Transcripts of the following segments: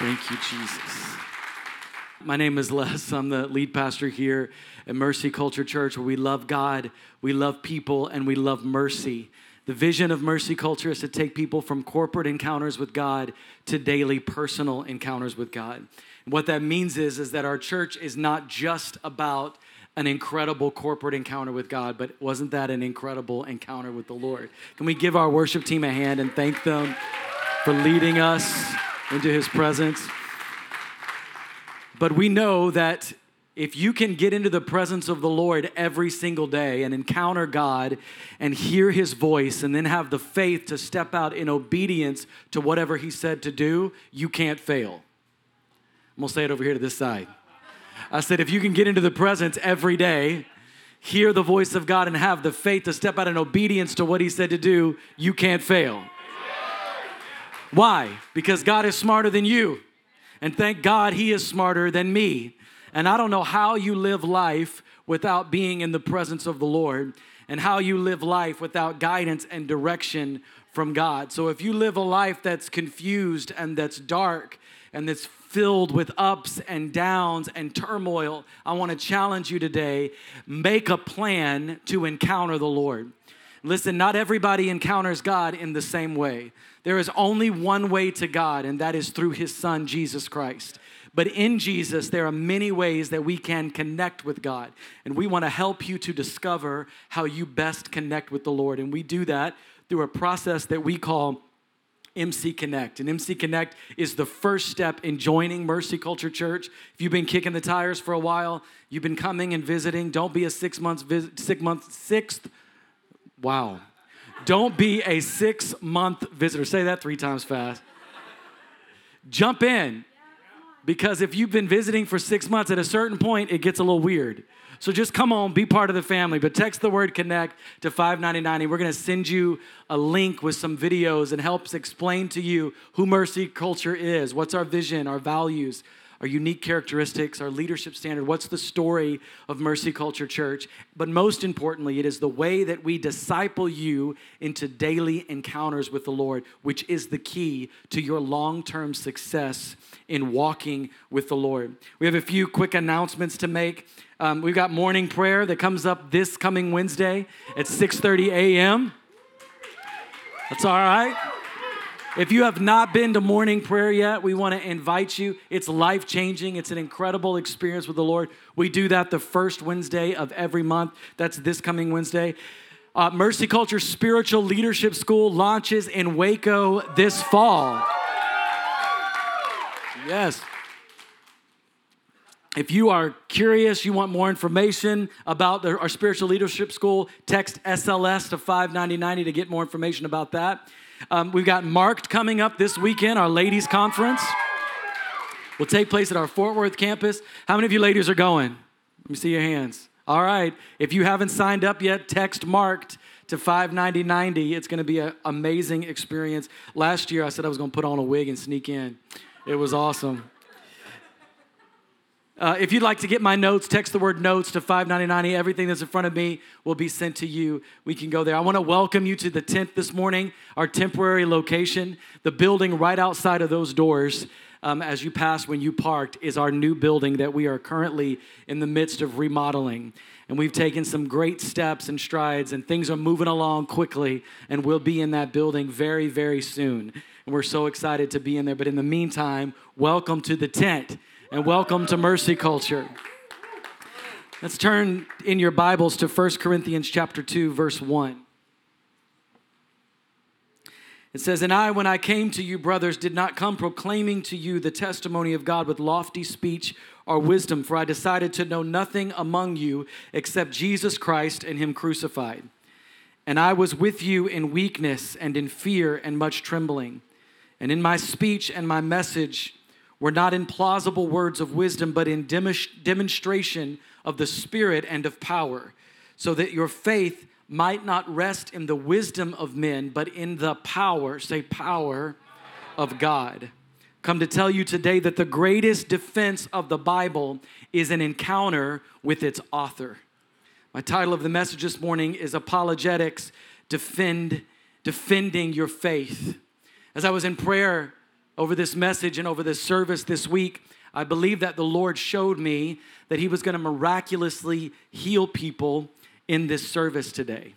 Thank you, Jesus. My name is Les. I'm the lead pastor here at Mercy Culture Church, where we love God, we love people, and we love mercy. The vision of Mercy Culture is to take people from corporate encounters with God to daily personal encounters with God. And what that means is, is that our church is not just about an incredible corporate encounter with God, but wasn't that an incredible encounter with the Lord? Can we give our worship team a hand and thank them for leading us into his presence? But we know that if you can get into the presence of the Lord every single day and encounter God and hear his voice and then have the faith to step out in obedience to whatever he said to do, you can't fail. I'm gonna say it over here to this side. I said, if you can get into the presence every day, hear the voice of God, and have the faith to step out in obedience to what He said to do, you can't fail. Why? Because God is smarter than you. And thank God He is smarter than me. And I don't know how you live life without being in the presence of the Lord and how you live life without guidance and direction from God. So if you live a life that's confused and that's dark and that's filled with ups and downs and turmoil, I want to challenge you today make a plan to encounter the Lord. Listen, not everybody encounters God in the same way. There is only one way to God, and that is through His Son, Jesus Christ. But in Jesus, there are many ways that we can connect with God. And we want to help you to discover how you best connect with the Lord. And we do that through a process that we call MC Connect. And MC Connect is the first step in joining Mercy Culture Church. If you've been kicking the tires for a while, you've been coming and visiting, don't be a six months, six month, sixth, wow. Don't be a six month visitor. Say that three times fast. Jump in. Because if you've been visiting for six months, at a certain point, it gets a little weird. So just come on, be part of the family. But text the word connect to 599 and we're gonna send you a link with some videos and helps explain to you who Mercy Culture is, what's our vision, our values, our unique characteristics, our leadership standard, what's the story of Mercy Culture Church. But most importantly, it is the way that we disciple you into daily encounters with the Lord, which is the key to your long term success in walking with the Lord. We have a few quick announcements to make. Um, we've got morning prayer that comes up this coming Wednesday at 6:30 a.m. That's all right. If you have not been to morning prayer yet, we want to invite you. It's life changing, it's an incredible experience with the Lord. We do that the first Wednesday of every month. That's this coming Wednesday. Uh, Mercy Culture Spiritual Leadership School launches in Waco this fall. Yes. If you are curious, you want more information about the, our spiritual leadership school, text SLS to 59090 to get more information about that. Um, we've got Marked coming up this weekend, our ladies' conference. Will take place at our Fort Worth campus. How many of you ladies are going? Let me see your hands. All right. If you haven't signed up yet, text Marked to 59090. It's going to be an amazing experience. Last year, I said I was going to put on a wig and sneak in. It was awesome. Uh, if you'd like to get my notes, text the word notes to 599. Everything that's in front of me will be sent to you. We can go there. I want to welcome you to the tent this morning, our temporary location. The building right outside of those doors, um, as you pass when you parked, is our new building that we are currently in the midst of remodeling. And we've taken some great steps and strides, and things are moving along quickly, and we'll be in that building very, very soon. And we're so excited to be in there. But in the meantime, welcome to the tent and welcome to Mercy Culture. Let's turn in your Bibles to 1 Corinthians chapter 2 verse 1. It says, And I, when I came to you, brothers, did not come proclaiming to you the testimony of God with lofty speech or wisdom, for I decided to know nothing among you except Jesus Christ and Him crucified. And I was with you in weakness and in fear and much trembling. And in my speech and my message, were not in plausible words of wisdom, but in demonstration of the Spirit and of power, so that your faith might not rest in the wisdom of men, but in the power, say, power of God. Come to tell you today that the greatest defense of the Bible is an encounter with its author. My title of the message this morning is Apologetics Defend, Defending Your Faith. As I was in prayer over this message and over this service this week, I believe that the Lord showed me that He was going to miraculously heal people in this service today.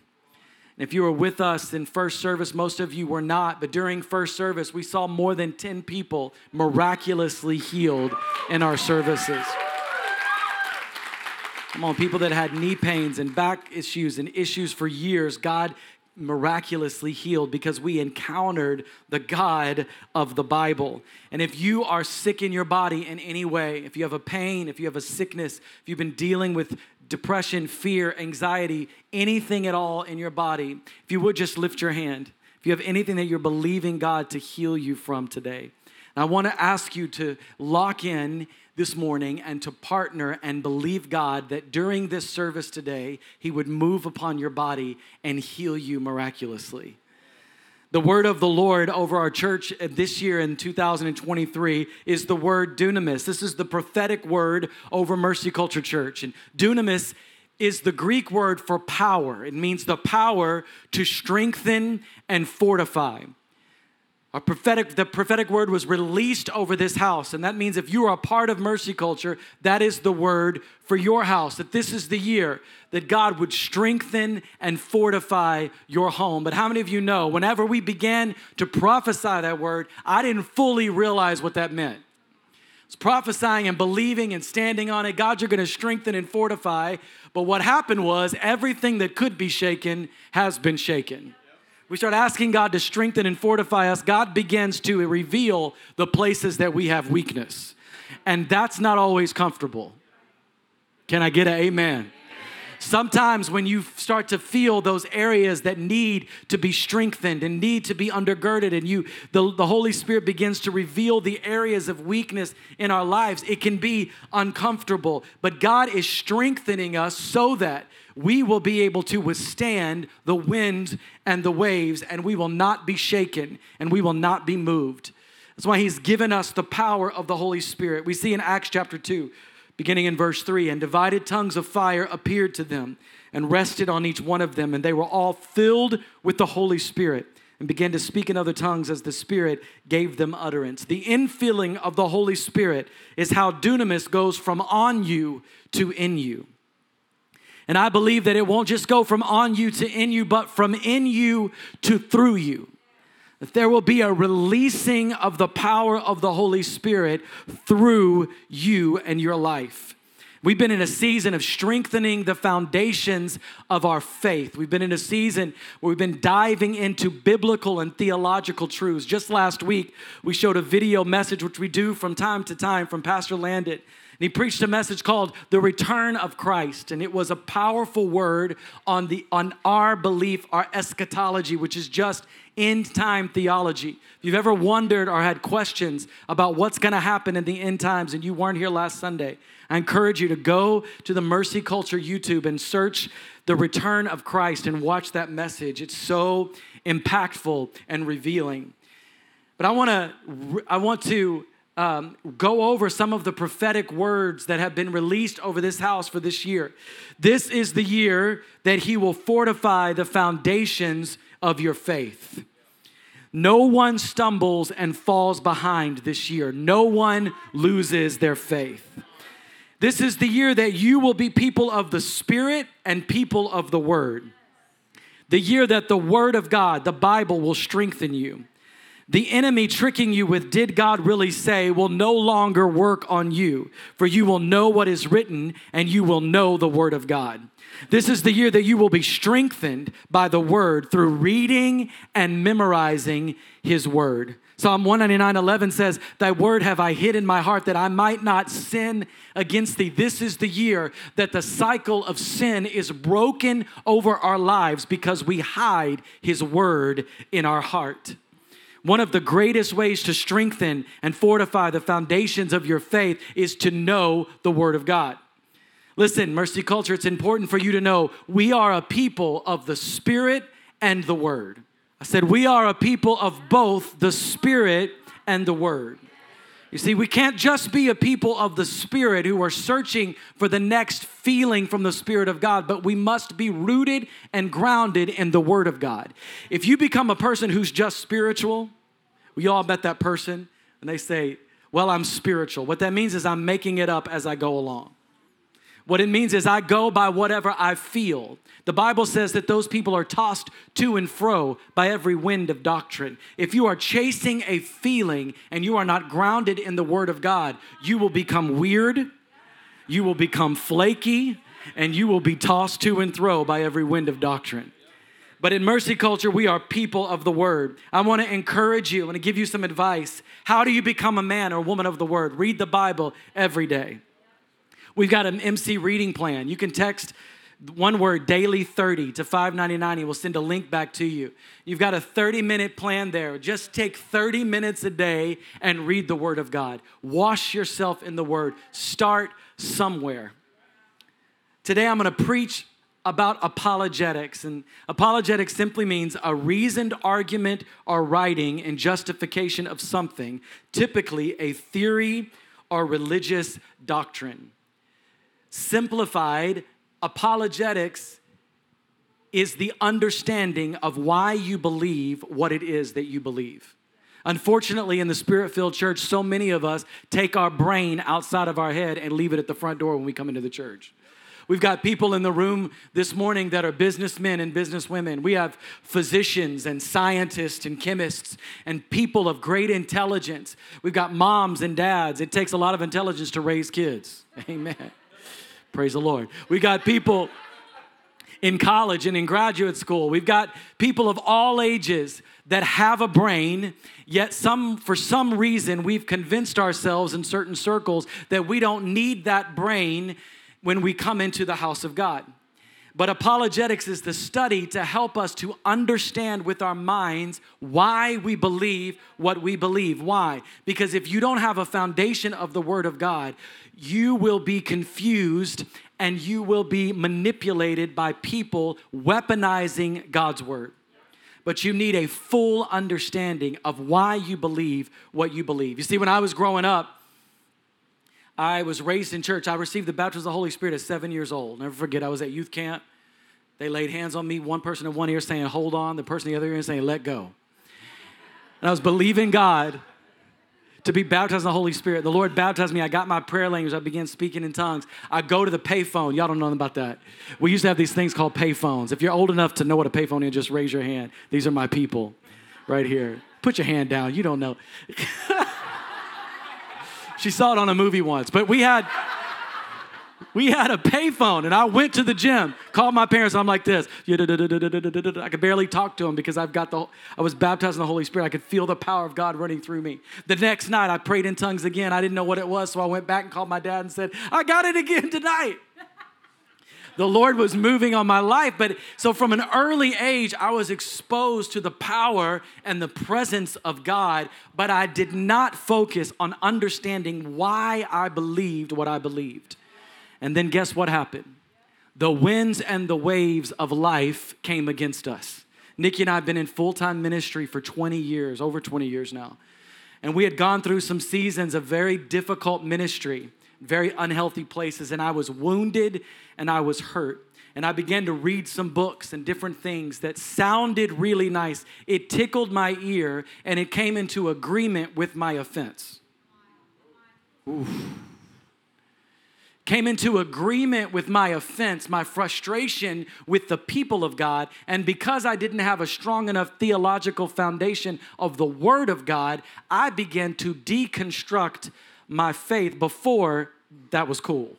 And if you were with us in first service, most of you were not, but during first service, we saw more than 10 people miraculously healed in our services. Come on, people that had knee pains and back issues and issues for years, God miraculously healed because we encountered the God of the Bible. And if you are sick in your body in any way, if you have a pain, if you have a sickness, if you've been dealing with depression, fear, anxiety, anything at all in your body, if you would just lift your hand. If you have anything that you're believing God to heal you from today. And I want to ask you to lock in this morning and to partner and believe God that during this service today, He would move upon your body and heal you miraculously. The word of the Lord over our church this year in 2023 is the word dunamis. This is the prophetic word over Mercy Culture Church. And dunamis is the Greek word for power. It means the power to strengthen and fortify. Prophetic, the prophetic word was released over this house. And that means if you are a part of mercy culture, that is the word for your house. That this is the year that God would strengthen and fortify your home. But how many of you know, whenever we began to prophesy that word, I didn't fully realize what that meant. It's prophesying and believing and standing on it. God, you're going to strengthen and fortify. But what happened was everything that could be shaken has been shaken we start asking God to strengthen and fortify us, God begins to reveal the places that we have weakness. And that's not always comfortable. Can I get an amen? Sometimes when you start to feel those areas that need to be strengthened and need to be undergirded, and you the, the Holy Spirit begins to reveal the areas of weakness in our lives, it can be uncomfortable. But God is strengthening us so that we will be able to withstand the wind and the waves, and we will not be shaken and we will not be moved. That's why He's given us the power of the Holy Spirit. We see in Acts chapter 2, beginning in verse 3 and divided tongues of fire appeared to them and rested on each one of them, and they were all filled with the Holy Spirit and began to speak in other tongues as the Spirit gave them utterance. The infilling of the Holy Spirit is how dunamis goes from on you to in you. And I believe that it won't just go from on you to in you, but from in you to through you. That there will be a releasing of the power of the Holy Spirit through you and your life. We've been in a season of strengthening the foundations of our faith. We've been in a season where we've been diving into biblical and theological truths. Just last week, we showed a video message, which we do from time to time from Pastor Landon and he preached a message called The Return of Christ. And it was a powerful word on, the, on our belief, our eschatology, which is just end time theology. If you've ever wondered or had questions about what's going to happen in the end times and you weren't here last Sunday, I encourage you to go to the Mercy Culture YouTube and search the return of Christ and watch that message. It's so impactful and revealing. But I want to I want to um, go over some of the prophetic words that have been released over this house for this year. This is the year that He will fortify the foundations of your faith. No one stumbles and falls behind this year, no one loses their faith. This is the year that you will be people of the Spirit and people of the Word. The year that the Word of God, the Bible, will strengthen you. The enemy tricking you with, did God really say, will no longer work on you, for you will know what is written and you will know the word of God. This is the year that you will be strengthened by the word through reading and memorizing his word. Psalm 199 11 says, Thy word have I hid in my heart that I might not sin against thee. This is the year that the cycle of sin is broken over our lives because we hide his word in our heart. One of the greatest ways to strengthen and fortify the foundations of your faith is to know the Word of God. Listen, Mercy Culture, it's important for you to know we are a people of the Spirit and the Word. I said, we are a people of both the Spirit and the Word. You see, we can't just be a people of the Spirit who are searching for the next feeling from the Spirit of God, but we must be rooted and grounded in the Word of God. If you become a person who's just spiritual, we all met that person. and they say, Well, I'm spiritual. What that means is I'm making it up as I go along. What it means is I go by whatever I feel. The Bible says that those people are tossed to and fro by every wind of doctrine. If you are chasing a feeling and you are not grounded in the Word of God, you will become weird, you will become flaky, and you will be tossed to and fro by every wind of doctrine. But in mercy culture, we are people of the word. I want to encourage you, I want to give you some advice. How do you become a man or woman of the word? Read the Bible every day. We've got an MC reading plan. You can text one word daily 30 to 599 he will send a link back to you. You've got a 30 minute plan there. Just take 30 minutes a day and read the word of god. Wash yourself in the word. Start somewhere. Today i'm going to preach about apologetics and apologetics simply means a reasoned argument or writing in justification of something typically a theory or religious doctrine Simplified, apologetics is the understanding of why you believe what it is that you believe. Unfortunately, in the spirit filled church, so many of us take our brain outside of our head and leave it at the front door when we come into the church. We've got people in the room this morning that are businessmen and businesswomen. We have physicians and scientists and chemists and people of great intelligence. We've got moms and dads. It takes a lot of intelligence to raise kids. Amen. Praise the Lord. We got people in college and in graduate school. We've got people of all ages that have a brain, yet some for some reason we've convinced ourselves in certain circles that we don't need that brain when we come into the house of God. But apologetics is the study to help us to understand with our minds why we believe what we believe. Why? Because if you don't have a foundation of the Word of God, you will be confused and you will be manipulated by people weaponizing God's Word. But you need a full understanding of why you believe what you believe. You see, when I was growing up, I was raised in church. I received the baptism of the Holy Spirit at seven years old. Never forget, I was at youth camp. They laid hands on me, one person in one ear saying, Hold on, the person in the other ear saying, Let go. And I was believing God to be baptized in the Holy Spirit. The Lord baptized me. I got my prayer language. I began speaking in tongues. I go to the payphone. Y'all don't know about that. We used to have these things called payphones. If you're old enough to know what a payphone is, just raise your hand. These are my people right here. Put your hand down. You don't know. She saw it on a movie once, but we had we had a payphone and I went to the gym, called my parents, I'm like this. I could barely talk to them because I've got the I was baptized in the Holy Spirit. I could feel the power of God running through me. The next night I prayed in tongues again. I didn't know what it was, so I went back and called my dad and said, I got it again tonight the Lord was moving on my life. But so from an early age, I was exposed to the power and the presence of God, but I did not focus on understanding why I believed what I believed. And then guess what happened? The winds and the waves of life came against us. Nikki and I have been in full time ministry for 20 years, over 20 years now. And we had gone through some seasons of very difficult ministry very unhealthy places, and I was wounded and I was hurt. And I began to read some books and different things that sounded really nice. It tickled my ear and it came into agreement with my offense. Oof. Came into agreement with my offense, my frustration with the people of God. And because I didn't have a strong enough theological foundation of the Word of God, I began to deconstruct my faith before that was cool.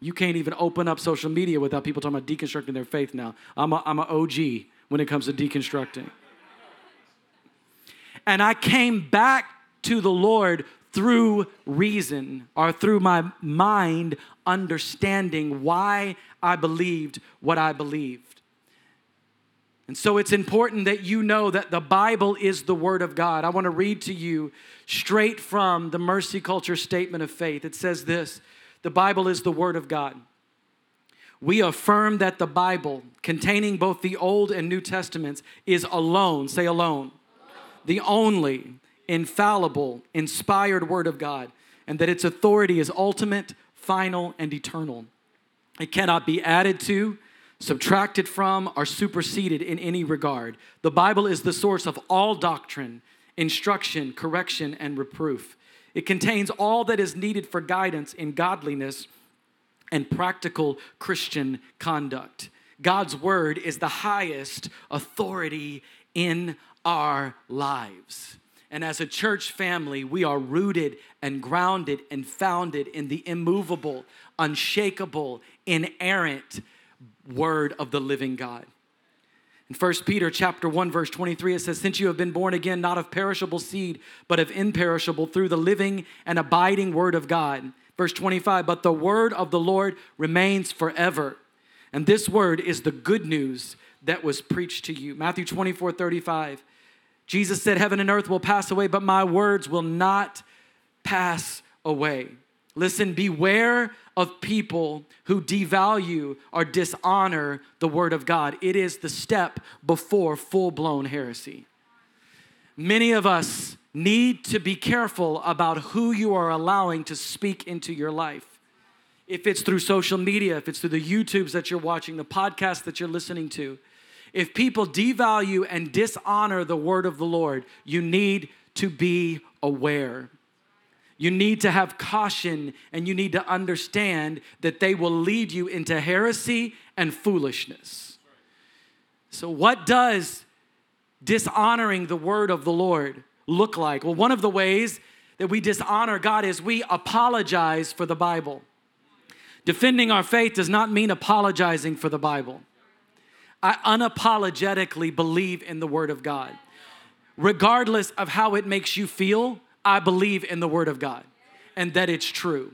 You can't even open up social media without people talking about deconstructing their faith now. I'm a, I'm an OG when it comes to deconstructing. And I came back to the Lord through reason or through my mind understanding why I believed what I believed. And so it's important that you know that the Bible is the Word of God. I want to read to you straight from the Mercy Culture Statement of Faith. It says this The Bible is the Word of God. We affirm that the Bible, containing both the Old and New Testaments, is alone, say alone, the only infallible, inspired Word of God, and that its authority is ultimate, final, and eternal. It cannot be added to, subtracted from, or superseded in any regard. The Bible is the source of all doctrine, instruction, correction, and reproof. It contains all that is needed for guidance in godliness and practical Christian conduct. God's word is the highest authority in our lives. And as a church family, we are rooted and grounded and founded in the immovable, unshakable, inerrant word of the living God. In 1 Peter chapter 1 verse 23 it says since you have been born again not of perishable seed but of imperishable through the living and abiding word of God. Verse 25 but the word of the Lord remains forever. And this word is the good news that was preached to you. Matthew 24 35 Jesus said heaven and earth will pass away but my words will not pass away. Listen, beware of people who devalue or dishonor the word of God. It is the step before full blown heresy. Many of us need to be careful about who you are allowing to speak into your life. If it's through social media, if it's through the YouTubes that you're watching, the podcasts that you're listening to, if people devalue and dishonor the word of the Lord, you need to be aware. You need to have caution and you need to understand that they will lead you into heresy and foolishness. So, what does dishonoring the word of the Lord look like? Well, one of the ways that we dishonor God is we apologize for the Bible. Defending our faith does not mean apologizing for the Bible. I unapologetically believe in the Word of God. Regardless of how it makes you feel, I believe in the Word of God and that it's true.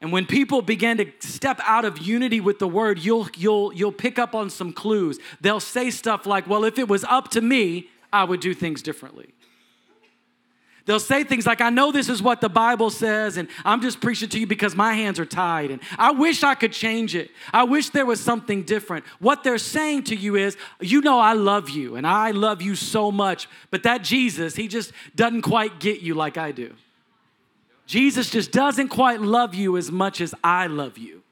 And when people begin to step out of unity with the word, you'll, you'll, you'll pick up on some clues. They'll say stuff like, Well, if it was up to me, I would do things differently. They'll say things like, I know this is what the Bible says, and I'm just preaching to you because my hands are tied, and I wish I could change it. I wish there was something different. What they're saying to you is, You know, I love you, and I love you so much, but that Jesus, he just doesn't quite get you like I do. Jesus just doesn't quite love you as much as I love you.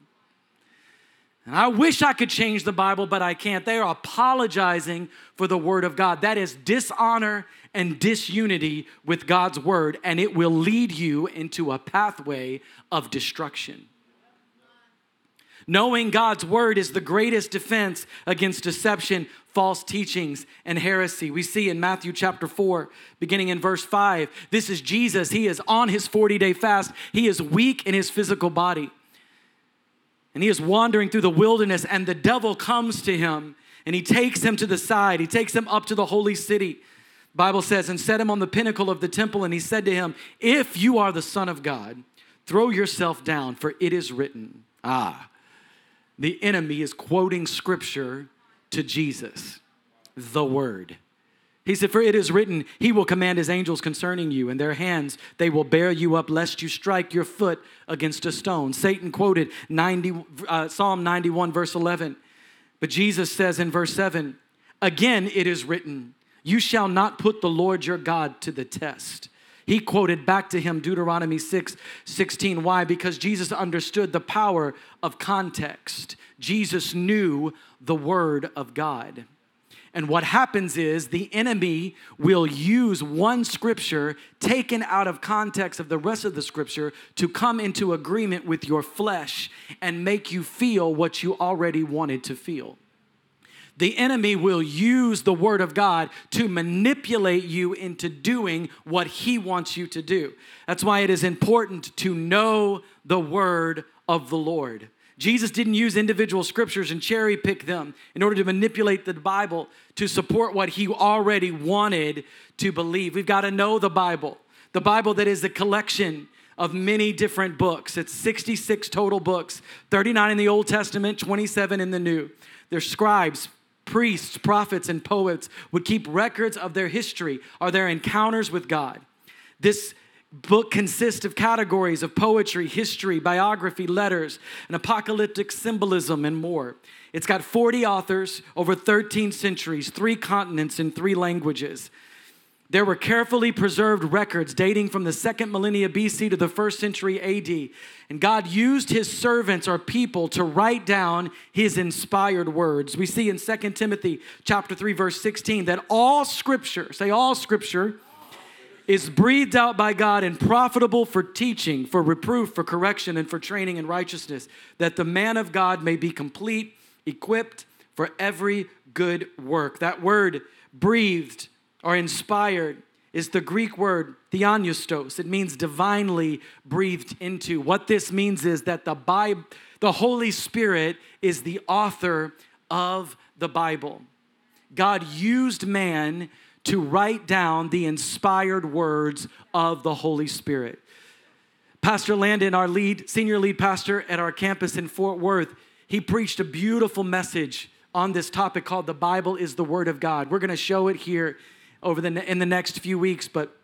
And I wish I could change the Bible, but I can't. They are apologizing for the Word of God. That is dishonor and disunity with God's Word, and it will lead you into a pathway of destruction. Knowing God's word is the greatest defense against deception, false teachings, and heresy. We see in Matthew chapter 4, beginning in verse 5, this is Jesus. He is on his 40 day fast, he is weak in his physical body. And he is wandering through the wilderness, and the devil comes to him and he takes him to the side. He takes him up to the holy city. Bible says, and set him on the pinnacle of the temple, and he said to him, If you are the Son of God, throw yourself down, for it is written. Ah, the enemy is quoting scripture to Jesus, the word. He said, For it is written, He will command His angels concerning you, and their hands they will bear you up, lest you strike your foot against a stone. Satan quoted 90, uh, Psalm 91, verse 11. But Jesus says in verse 7, Again it is written, You shall not put the Lord your God to the test. He quoted back to him Deuteronomy 6 16. Why? Because Jesus understood the power of context. Jesus knew the word of God. And what happens is the enemy will use one scripture taken out of context of the rest of the scripture to come into agreement with your flesh and make you feel what you already wanted to feel the enemy will use the word of God to manipulate you into doing what he wants you to do. That's why it is important to know the word of the Lord. Jesus didn't use individual scriptures and cherry pick them in order to manipulate the Bible to support what he already wanted to believe. We've got to know the Bible, the Bible that is the collection of many different books. It's 66 total books, 39 in the Old Testament, 27 in the New. They're scribes, priests, prophets, and poets would keep records of their history or their encounters with God. This book consists of categories of poetry, history, biography, letters, and apocalyptic symbolism, and more. It's got 40 authors over 13 centuries, three continents, and three languages. There were carefully preserved records dating from the second millennia BC to the first century AD. And God used his servants or people to write down his inspired words. We see in 2 Timothy chapter 3 verse 16 that all scripture, say all scripture is breathed out by God and profitable for teaching, for reproof, for correction, and for training in righteousness, that the man of God may be complete, equipped for every good work. That word, breathed or inspired, is the Greek word theopneustos. It means divinely breathed into. What this means is that the Bible, the Holy Spirit is the author of the Bible. God used man to write down the inspired words of the Holy Spirit. Pastor Landon, our lead, senior lead pastor at our campus in Fort Worth, he preached a beautiful message on this topic called The Bible is the Word of God. We're going to show it here over the, in the next few weeks, but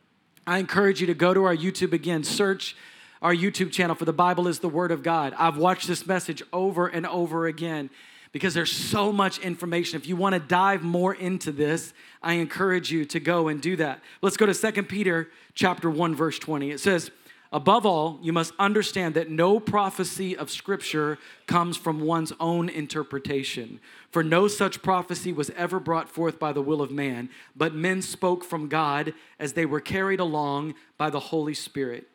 I encourage you to go to our YouTube again, search our YouTube channel for The Bible is the Word of God. I've watched this message over and over again because there's so much information. If you want to dive more into this, I encourage you to go and do that. Let's go to 2 Peter chapter 1 verse 20. It says, Above all, you must understand that no prophecy of Scripture comes from one's own interpretation. For no such prophecy was ever brought forth by the will of man, but men spoke from God as they were carried along by the Holy Spirit.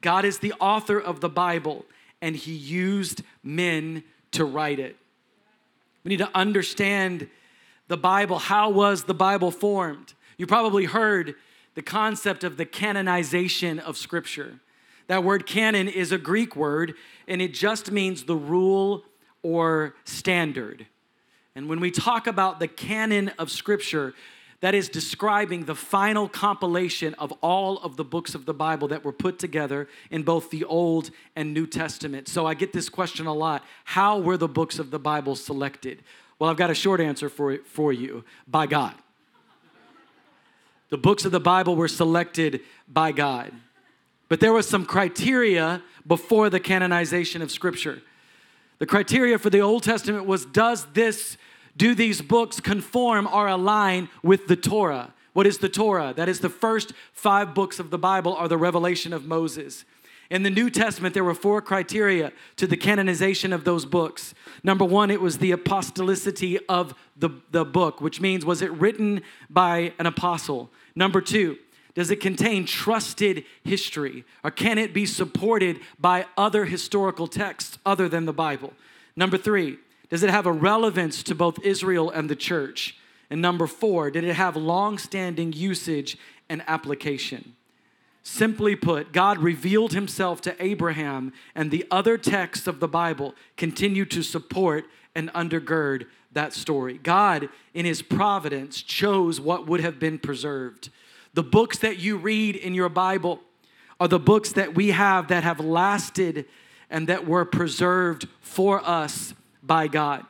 God is the author of the Bible, and He used men to write it. We need to understand the Bible. How was the Bible formed? You probably heard the concept of the canonization of Scripture. That word canon is a Greek word, and it just means the rule or standard. And when we talk about the canon of Scripture, that is describing the final compilation of all of the books of the Bible that were put together in both the Old and New Testament. So I get this question a lot How were the books of the Bible selected? Well, I've got a short answer for, for you by God. The books of the Bible were selected by God. But there was some criteria before the canonization of Scripture. The criteria for the Old Testament was does this, do these books conform or align with the Torah? What is the Torah? That is the first five books of the Bible are the revelation of Moses. In the New Testament, there were four criteria to the canonization of those books. Number one, it was the apostolicity of the, the book, which means was it written by an apostle? Number two, does it contain trusted history or can it be supported by other historical texts other than the Bible? Number three, does it have a relevance to both Israel and the church? And number four, did it have long standing usage and application? Simply put, God revealed himself to Abraham, and the other texts of the Bible continue to support and undergird that story. God, in his providence, chose what would have been preserved. The books that you read in your Bible are the books that we have that have lasted and that were preserved for us by God.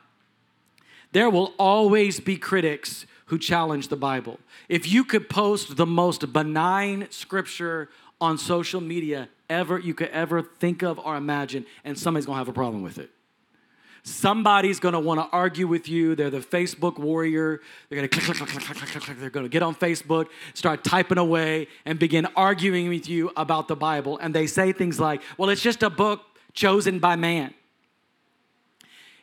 There will always be critics who challenge the Bible. If you could post the most benign scripture on social media ever you could ever think of or imagine, and somebody's gonna have a problem with it. Somebody's gonna wanna argue with you. They're the Facebook warrior. They're gonna click, click, click, click, click, click, click. They're gonna get on Facebook, start typing away, and begin arguing with you about the Bible. And they say things like, well, it's just a book chosen by man.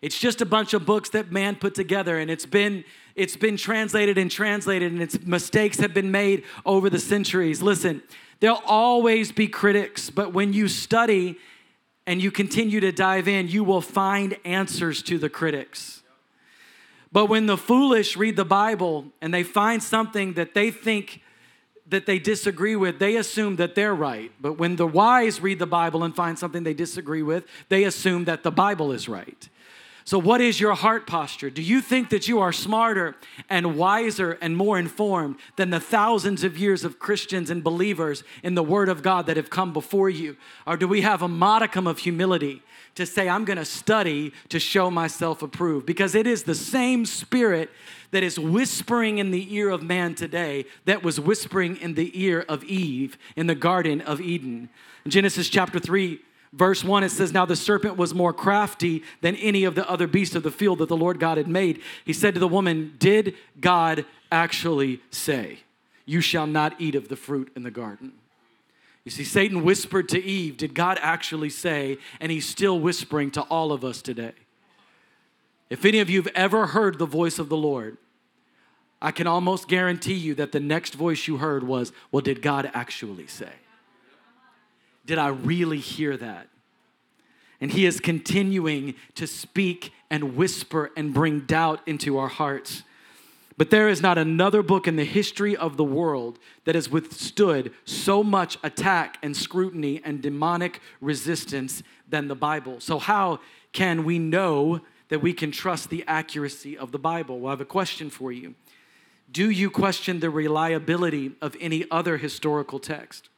It's just a bunch of books that man put together, and it's been it's been translated and translated, and its mistakes have been made over the centuries. Listen, there'll always be critics, but when you study and you continue to dive in, you will find answers to the critics. But when the foolish read the Bible and they find something that they think that they disagree with, they assume that they're right. But when the wise read the Bible and find something they disagree with, they assume that the Bible is right. So, what is your heart posture? Do you think that you are smarter and wiser and more informed than the thousands of years of Christians and believers in the Word of God that have come before you? Or do we have a modicum of humility to say, I'm going to study to show myself approved? Because it is the same Spirit that is whispering in the ear of man today that was whispering in the ear of Eve in the Garden of Eden. In Genesis chapter 3, Verse 1, it says, Now the serpent was more crafty than any of the other beasts of the field that the Lord God had made. He said to the woman, Did God actually say, You shall not eat of the fruit in the garden? You see, Satan whispered to Eve, Did God actually say? And he's still whispering to all of us today. If any of you have ever heard the voice of the Lord, I can almost guarantee you that the next voice you heard was, Well, did God actually say? Did I really hear that? And He is continuing to speak and whisper and bring doubt into our hearts. But there is not another book in the history of the world that has withstood so much attack and scrutiny and demonic resistance than the Bible. So, how can we know that we can trust the accuracy of the Bible? Well, I have a question for you. Do you question the reliability of any other historical text?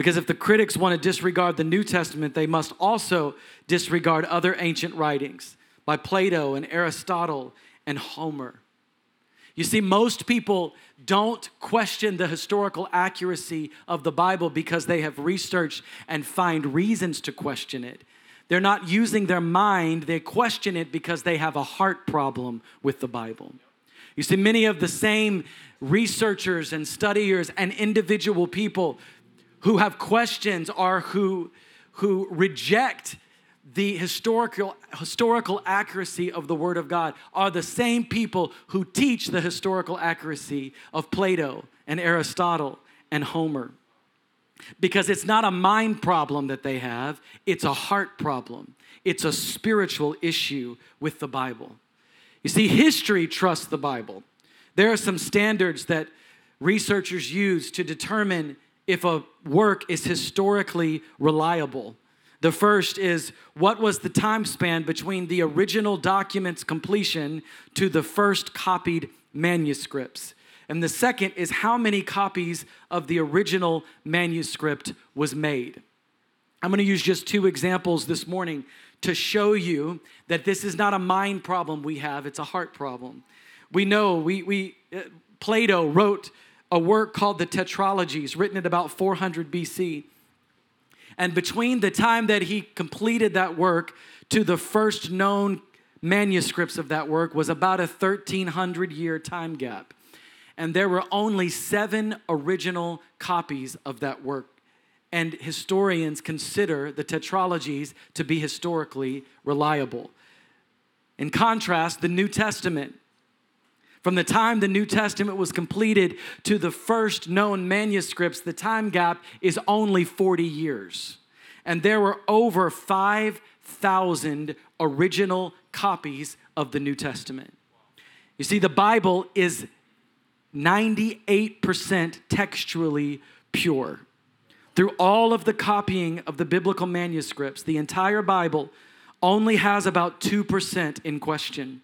Because if the critics want to disregard the New Testament, they must also disregard other ancient writings by Plato and Aristotle and Homer. You see, most people don't question the historical accuracy of the Bible because they have researched and find reasons to question it. They're not using their mind, they question it because they have a heart problem with the Bible. You see, many of the same researchers and studiers and individual people who have questions or who, who reject the historical, historical accuracy of the Word of God are the same people who teach the historical accuracy of Plato and Aristotle and Homer. Because it's not a mind problem that they have, it's a heart problem. It's a spiritual issue with the Bible. You see, history trusts the Bible. There are some standards that researchers use to determine if a work is historically reliable. The first is what was the time span between the original document's completion to the first copied manuscripts? And the second is how many copies of the original manuscript was made? I'm going to use just two examples this morning to show you that this is not a mind problem we have, it's a heart problem. We know we, we uh, Plato wrote a work called the Tetralogies, written at about 400 BC. And between the time that he completed that work to the first known manuscripts of that work was about a 1300 year time gap. And there were only seven original copies of that work. And historians consider the tetralogies to be historically reliable. In contrast, the New Testament from the time the New Testament was completed to the first known manuscripts, the time gap is only 40 years. And there were over 5,000 original copies of the New Testament. You see, the Bible is 98% textually pure. Through all of the copying of the biblical manuscripts, the entire Bible only has about 2% in question.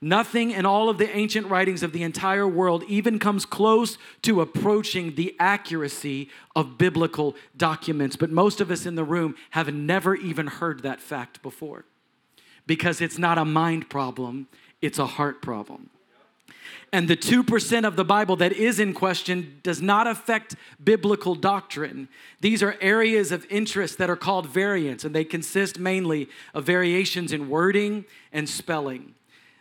Nothing in all of the ancient writings of the entire world even comes close to approaching the accuracy of biblical documents. But most of us in the room have never even heard that fact before because it's not a mind problem, it's a heart problem. And the 2% of the Bible that is in question does not affect biblical doctrine. These are areas of interest that are called variants, and they consist mainly of variations in wording and spelling.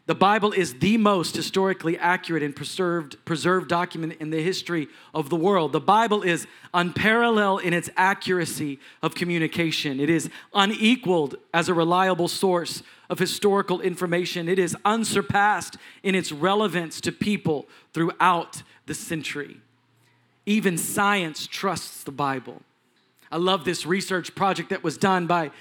The Bible is the most historically accurate and preserved, preserved document in the history of the world. The Bible is unparalleled in its accuracy of communication. It is unequaled as a reliable source of historical information. It is unsurpassed in its relevance to people throughout the century. Even science trusts the Bible. I love this research project that was done by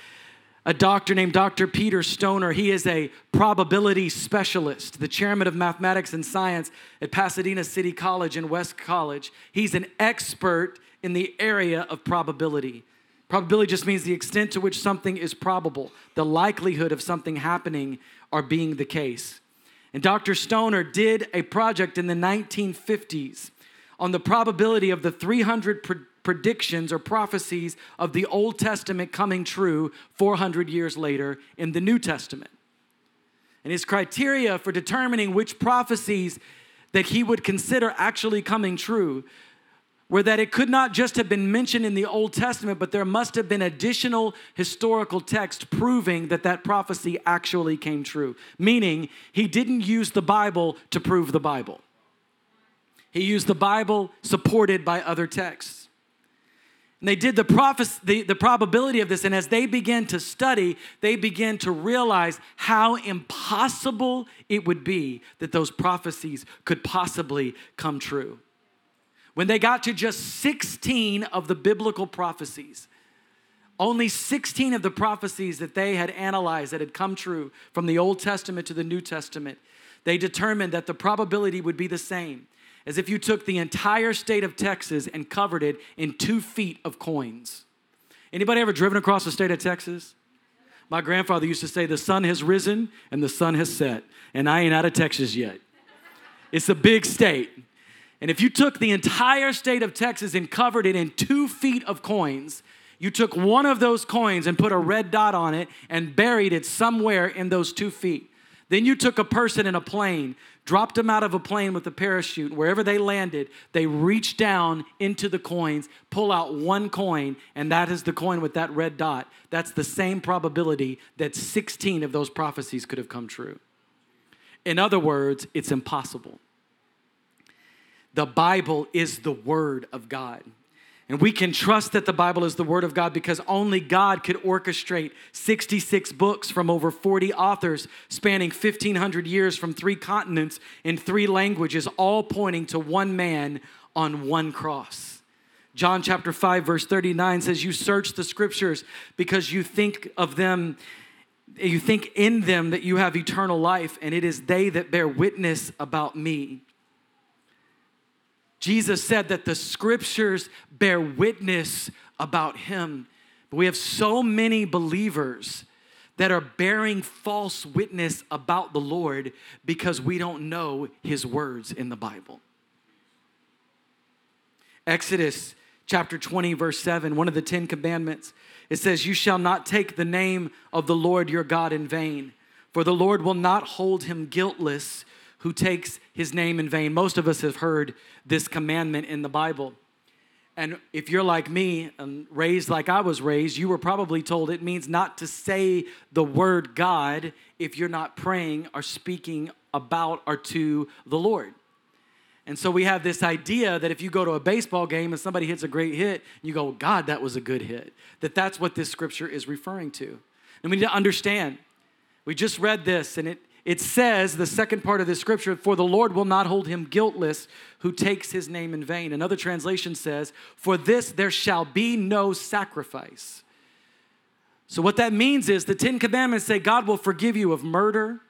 a doctor named Dr. Peter Stoner. He is a probability specialist, the chairman of mathematics and science at Pasadena City College and Westmont College. He's an expert in the area of probability. Probability just means the extent to which something is probable, the likelihood of something happening or being the case. And Dr. Stoner did a project in the 1950s on the probability of the 300 predictions or prophecies of the Old Testament coming true 400 years later in the New Testament. And his criteria for determining which prophecies that he would consider actually coming true were that it could not just have been mentioned in the Old Testament, but there must have been additional historical text proving that that prophecy actually came true. Meaning, he didn't use the Bible to prove the Bible, he used the Bible supported by other texts. And they did the, prophecy, the, the probability of this, and as they began to study, they began to realize how impossible it would be that those prophecies could possibly come true. When they got to just 16 of the biblical prophecies, only 16 of the prophecies that they had analyzed that had come true from the Old Testament to the New Testament, they determined that the probability would be the same as if you took the entire state of Texas and covered it in two feet of coins. Anybody ever driven across the state of Texas? My grandfather used to say, The sun has risen and the sun has set, and I ain't out of Texas yet. It's a big state. And if you took the entire state of Texas and covered it in two feet of coins, you took one of those coins and put a red dot on it and buried it somewhere in those two feet. Then you took a person in a plane, dropped them out of a plane with a parachute. Wherever they landed, they reach down into the coins, pull out one coin, and that is the coin with that red dot. That's the same probability that 16 of those prophecies could have come true. In other words, it's impossible. The Bible is the Word of God. And we can trust that the Bible is the Word of God because only God could orchestrate 66 books from over 40 authors spanning 1,500 years from three continents in three languages, all pointing to one man on one cross. John chapter 5, verse 39 says, You search the scriptures because you think of them, you think in them that you have eternal life, and it is they that bear witness about me. Jesus said that the scriptures bear witness about him. But we have so many believers that are bearing false witness about the Lord because we don't know his words in the Bible. Exodus chapter 20, verse 7, one of the Ten Commandments, it says, You shall not take the name of the Lord your God in vain, for the Lord will not hold him guiltless who takes his name in vain. Most of us have heard this commandment in the Bible. And if you're like me and raised like I was raised, you were probably told it means not to say the word God if you're not praying or speaking about or to the Lord. And so we have this idea that if you go to a baseball game and somebody hits a great hit, you go, God, that was a good hit. That that's what this scripture is referring to. And we need to understand. We just read this and it it says, the second part of this scripture, for the Lord will not hold him guiltless who takes his name in vain. Another translation says, for this there shall be no sacrifice. So, what that means is the Ten Commandments say God will forgive you of murder,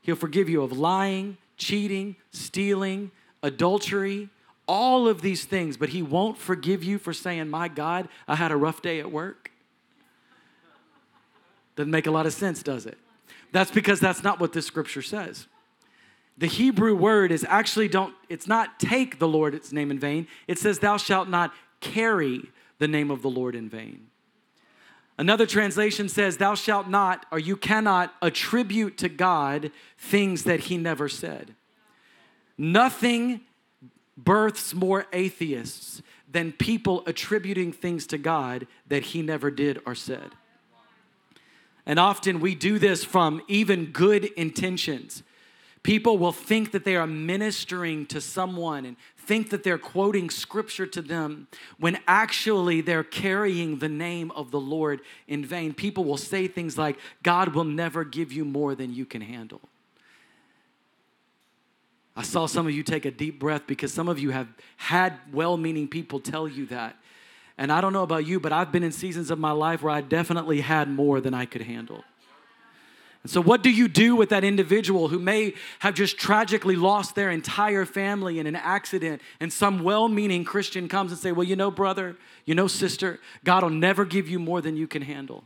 He'll forgive you of lying, cheating, stealing, adultery, all of these things, but He won't forgive you for saying, My God, I had a rough day at work. Doesn't make a lot of sense, does it? That's because that's not what this scripture says. The Hebrew word is actually don't, it's not take the Lord's name in vain. It says, Thou shalt not carry the name of the Lord in vain. Another translation says, Thou shalt not, or you cannot attribute to God things that He never said. Nothing births more atheists than people attributing things to God that He never did or said. And often we do this from even good intentions. People will think that they are ministering to someone and think that they're quoting scripture to them when actually they're carrying the name of the Lord in vain. People will say things like, God will never give you more than you can handle. I saw some of you take a deep breath because some of you have had well meaning people tell you that. And I don't know about you, but I've been in seasons of my life where I definitely had more than I could handle. And so, what do you do with that individual who may have just tragically lost their entire family in an accident, and some well meaning Christian comes and say, Well, you know, brother, you know, sister, God will never give you more than you can handle.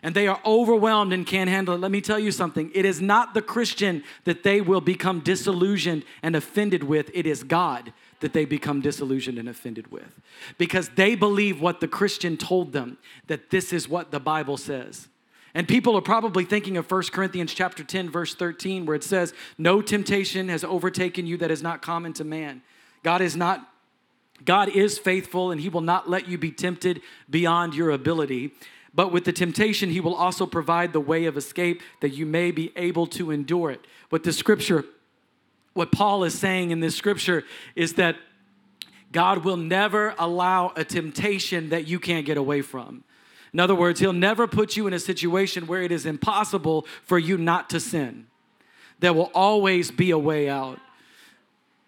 And they are overwhelmed and can't handle it. Let me tell you something. It is not the Christian that they will become disillusioned and offended with, it is God that they become disillusioned and offended with because they believe what the Christian told them that this is what the Bible says. And people are probably thinking of 1 Corinthians chapter 10 verse 13 where it says no temptation has overtaken you that is not common to man. God is not God is faithful and he will not let you be tempted beyond your ability. But with the temptation, he will also provide the way of escape that you may be able to endure it. What the scripture what Paul is saying in this scripture is that God will never allow a temptation that you can't get away from. In other words, He'll never put you in a situation where it is impossible for you not to sin. There will always be a way out.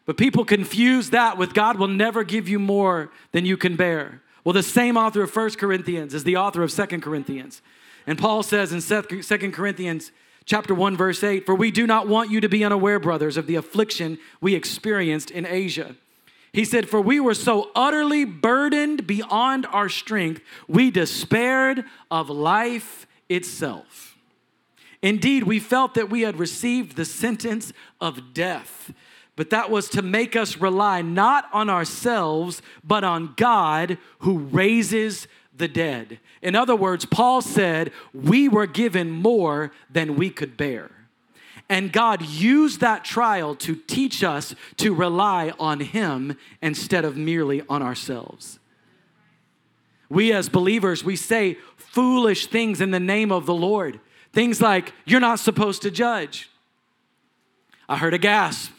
But people confuse that with God will never give you more than you can bear. Well, the same author of First Corinthians is the author of Second Corinthians. And Paul says in Second Corinthians chapter 1 verse 8, "For we do not want you to be unaware, brothers, of the affliction we experienced in Asia." He said, For we were so utterly burdened beyond our strength, we despaired of life itself. Indeed, we felt that we had received the sentence of death, but that was to make us rely not on ourselves, but on God who raises the dead. In other words, Paul said, We were given more than we could bear. And God used that trial to teach us to rely on Him instead of merely on ourselves. We as believers, we say foolish things in the name of the Lord. Things like, you're not supposed to judge. I heard a gasp.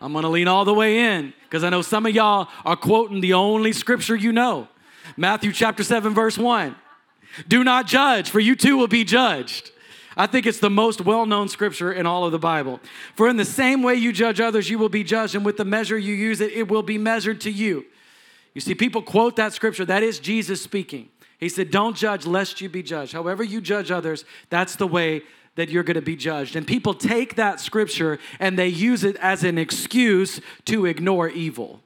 I'm gonna lean all the way in because I know some of y'all are quoting the only scripture you know Matthew chapter 7, verse 1. Do not judge, for you too will be judged. I think it's the most well known scripture in all of the Bible. For in the same way you judge others, you will be judged, and with the measure you use it, it will be measured to you. You see, people quote that scripture. That is Jesus speaking. He said, Don't judge lest you be judged. However, you judge others, that's the way that you're going to be judged. And people take that scripture and they use it as an excuse to ignore evil.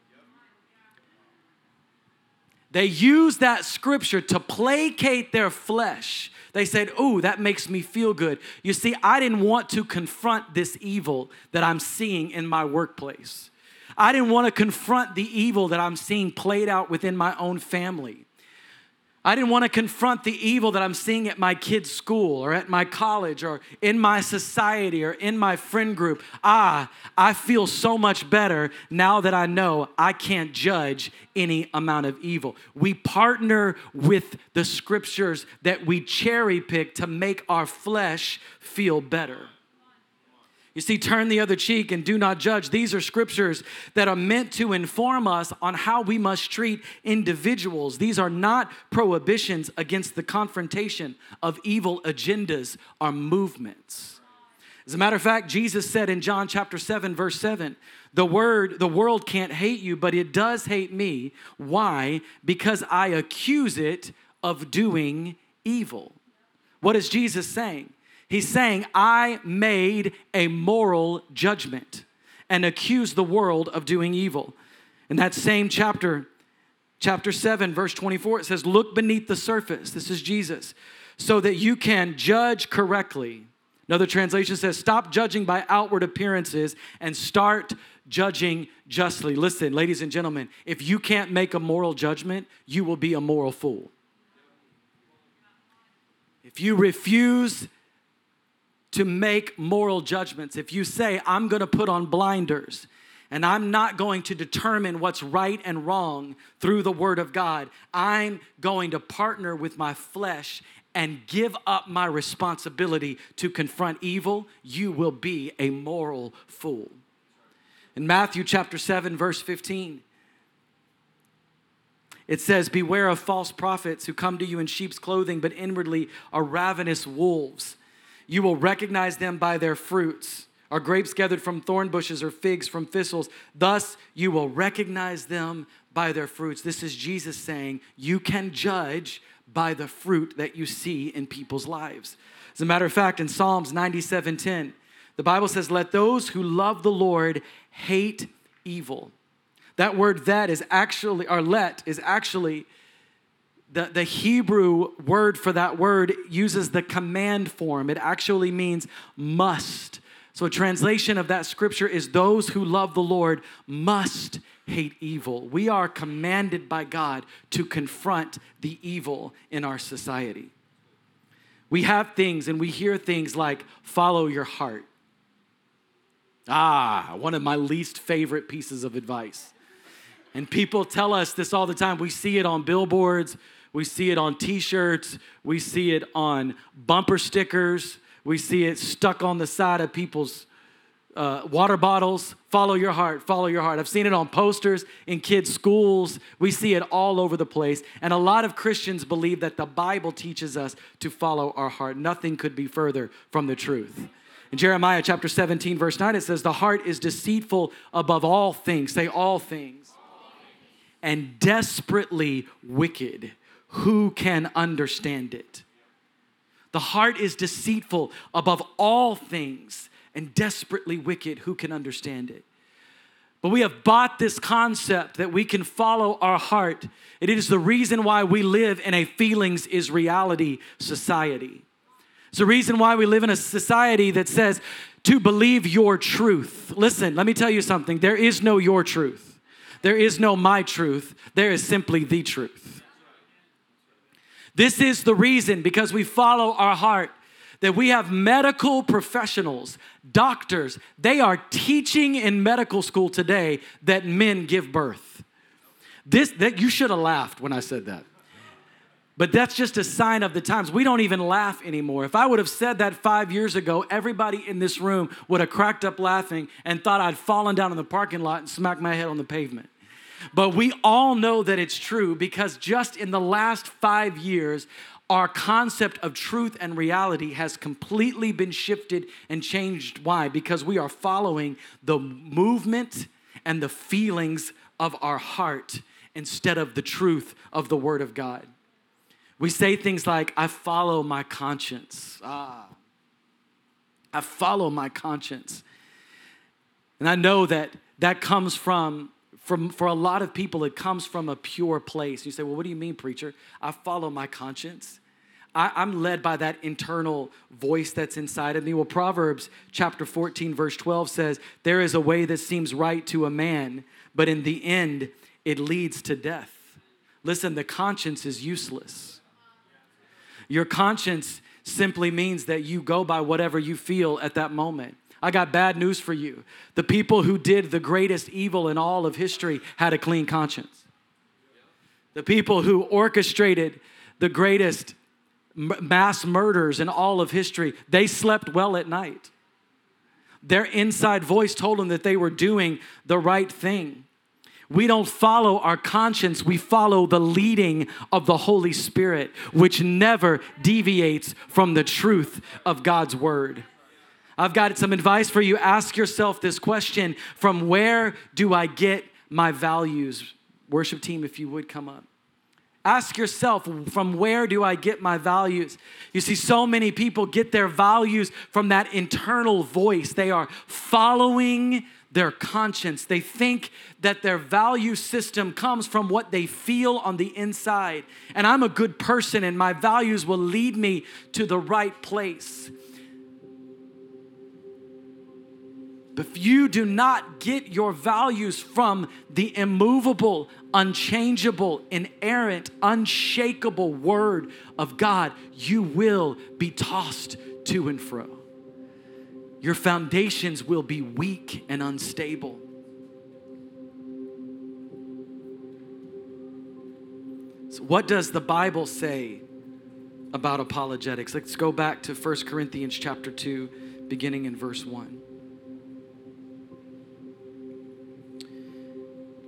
They use that scripture to placate their flesh they said, Oh, that makes me feel good. You see, I didn't want to confront this evil that I'm seeing in my workplace. I didn't want to confront the evil that I'm seeing played out within my own family. I didn't want to confront the evil that I'm seeing at my kid's school or at my college or in my society or in my friend group. Ah, I feel so much better now that I know I can't judge any amount of evil. We partner with the scriptures that we cherry pick to make our flesh feel better. You see, turn the other cheek and do not judge. These are scriptures that are meant to inform us on how we must treat individuals. These are not prohibitions against the confrontation of evil agendas or movements. As a matter of fact, Jesus said in John chapter 7, verse 7, the word, the world can't hate you, but it does hate me. Why? Because I accuse it of doing evil. What is Jesus saying? He's saying, I made a moral judgment and accused the world of doing evil. In that same chapter, chapter 7, verse 24, it says, Look beneath the surface. This is Jesus, so that you can judge correctly. Another translation says, Stop judging by outward appearances and start judging justly. Listen, ladies and gentlemen, if you can't make a moral judgment, you will be a moral fool. If you refuse to make moral judgments. If you say, I'm going to put on blinders and I'm not going to determine what's right and wrong through the Word of God, I'm going to partner with my flesh and give up my responsibility to confront evil, you will be a moral fool. In Matthew chapter 7, verse 15, it says, Beware of false prophets who come to you in sheep's clothing, but inwardly are ravenous wolves. You will recognize them by their fruits. Are grapes gathered from thorn bushes or figs from thistles? Thus, you will recognize them by their fruits. This is Jesus saying, You can judge by the fruit that you see in people's lives. As a matter of fact, in Psalms 97 10, the Bible says, Let those who love the Lord hate evil. That word that is actually, or let is actually the, the Hebrew word for that word uses the command form. It actually means must. So, a translation of that scripture is those who love the Lord must hate evil. We are commanded by God to confront the evil in our society. We have things and we hear things like follow your heart. Ah, one of my least favorite pieces of advice. And people tell us this all the time. We see it on billboards, we see it on t shirts. We see it on bumper stickers. We see it stuck on the side of people's uh, water bottles, follow your heart, follow your heart. I've seen it on posters in kids' schools. We see it all over the place. And a lot of Christians believe that the Bible teaches us to follow our heart. Nothing could be further from the truth. In Jeremiah chapter 17, verse 9, it says, The heart is deceitful above all things, say all things, and desperately wicked. Who can understand it? The heart is deceitful above all things and desperately wicked. Who can understand it? But we have bought this concept that we can follow our heart. It is the reason why we live in a feelings is reality society. It's the reason why we live in a society that says to believe your truth. Listen, let me tell you something. There is no your truth, there is no my truth, there is simply the truth. This is the reason because we follow our heart that we have medical professionals, doctors, they are teaching in medical school today that men give birth. This that you should have laughed when I said that. But that's just a sign of the times. We don't even laugh anymore. If I would have said that five years ago, everybody in this room would have cracked up laughing and thought I'd fallen down in the parking lot and smacked my head on the pavement. But we all know that it's true because just in the last five years, our concept of truth and reality has completely been shifted and changed. Why? Because we are following the movement and the feelings of our heart instead of the truth of the Word of God. We say things like, I follow my conscience. Ah, I follow my conscience. And I know that that comes from, from, for a lot of people, it comes from a pure place. You say, well, what do you mean, preacher? I follow my conscience. I, am led by that internal voice that's inside of me. Well, Proverbs chapter 14, verse 12 says, There is a way that seems right to a man, but in the end, it leads to death. Listen, the conscience is useless. Your conscience simply means that you go by whatever you feel at that moment. I got bad news for you. The people who did the greatest evil in all of history had a clean conscience. The people who orchestrated the greatest mass murders in all of history, they slept well at night. Their inside voice told them that they were doing the right thing. We don't follow our conscience, we follow the leading of the Holy Spirit, which never deviates from the truth of God's word. I've got some advice for you. Ask yourself this question From where do I get my values? Worship team, if you would come up. Ask yourself, from where do I get my values? You see, so many people get their values from that internal voice. They are following their conscience. They think that their value system comes from what they feel on the inside. And I'm a good person, and my values will lead me to the right place. If you do not get your values from the immovable, unchangeable, inerrant, unshakable Word of God, you will be tossed to and fro. Your foundations will be weak and unstable. So, what does the Bible say about apologetics? Let's go back to 1 Corinthians chapter 2, beginning in verse 1.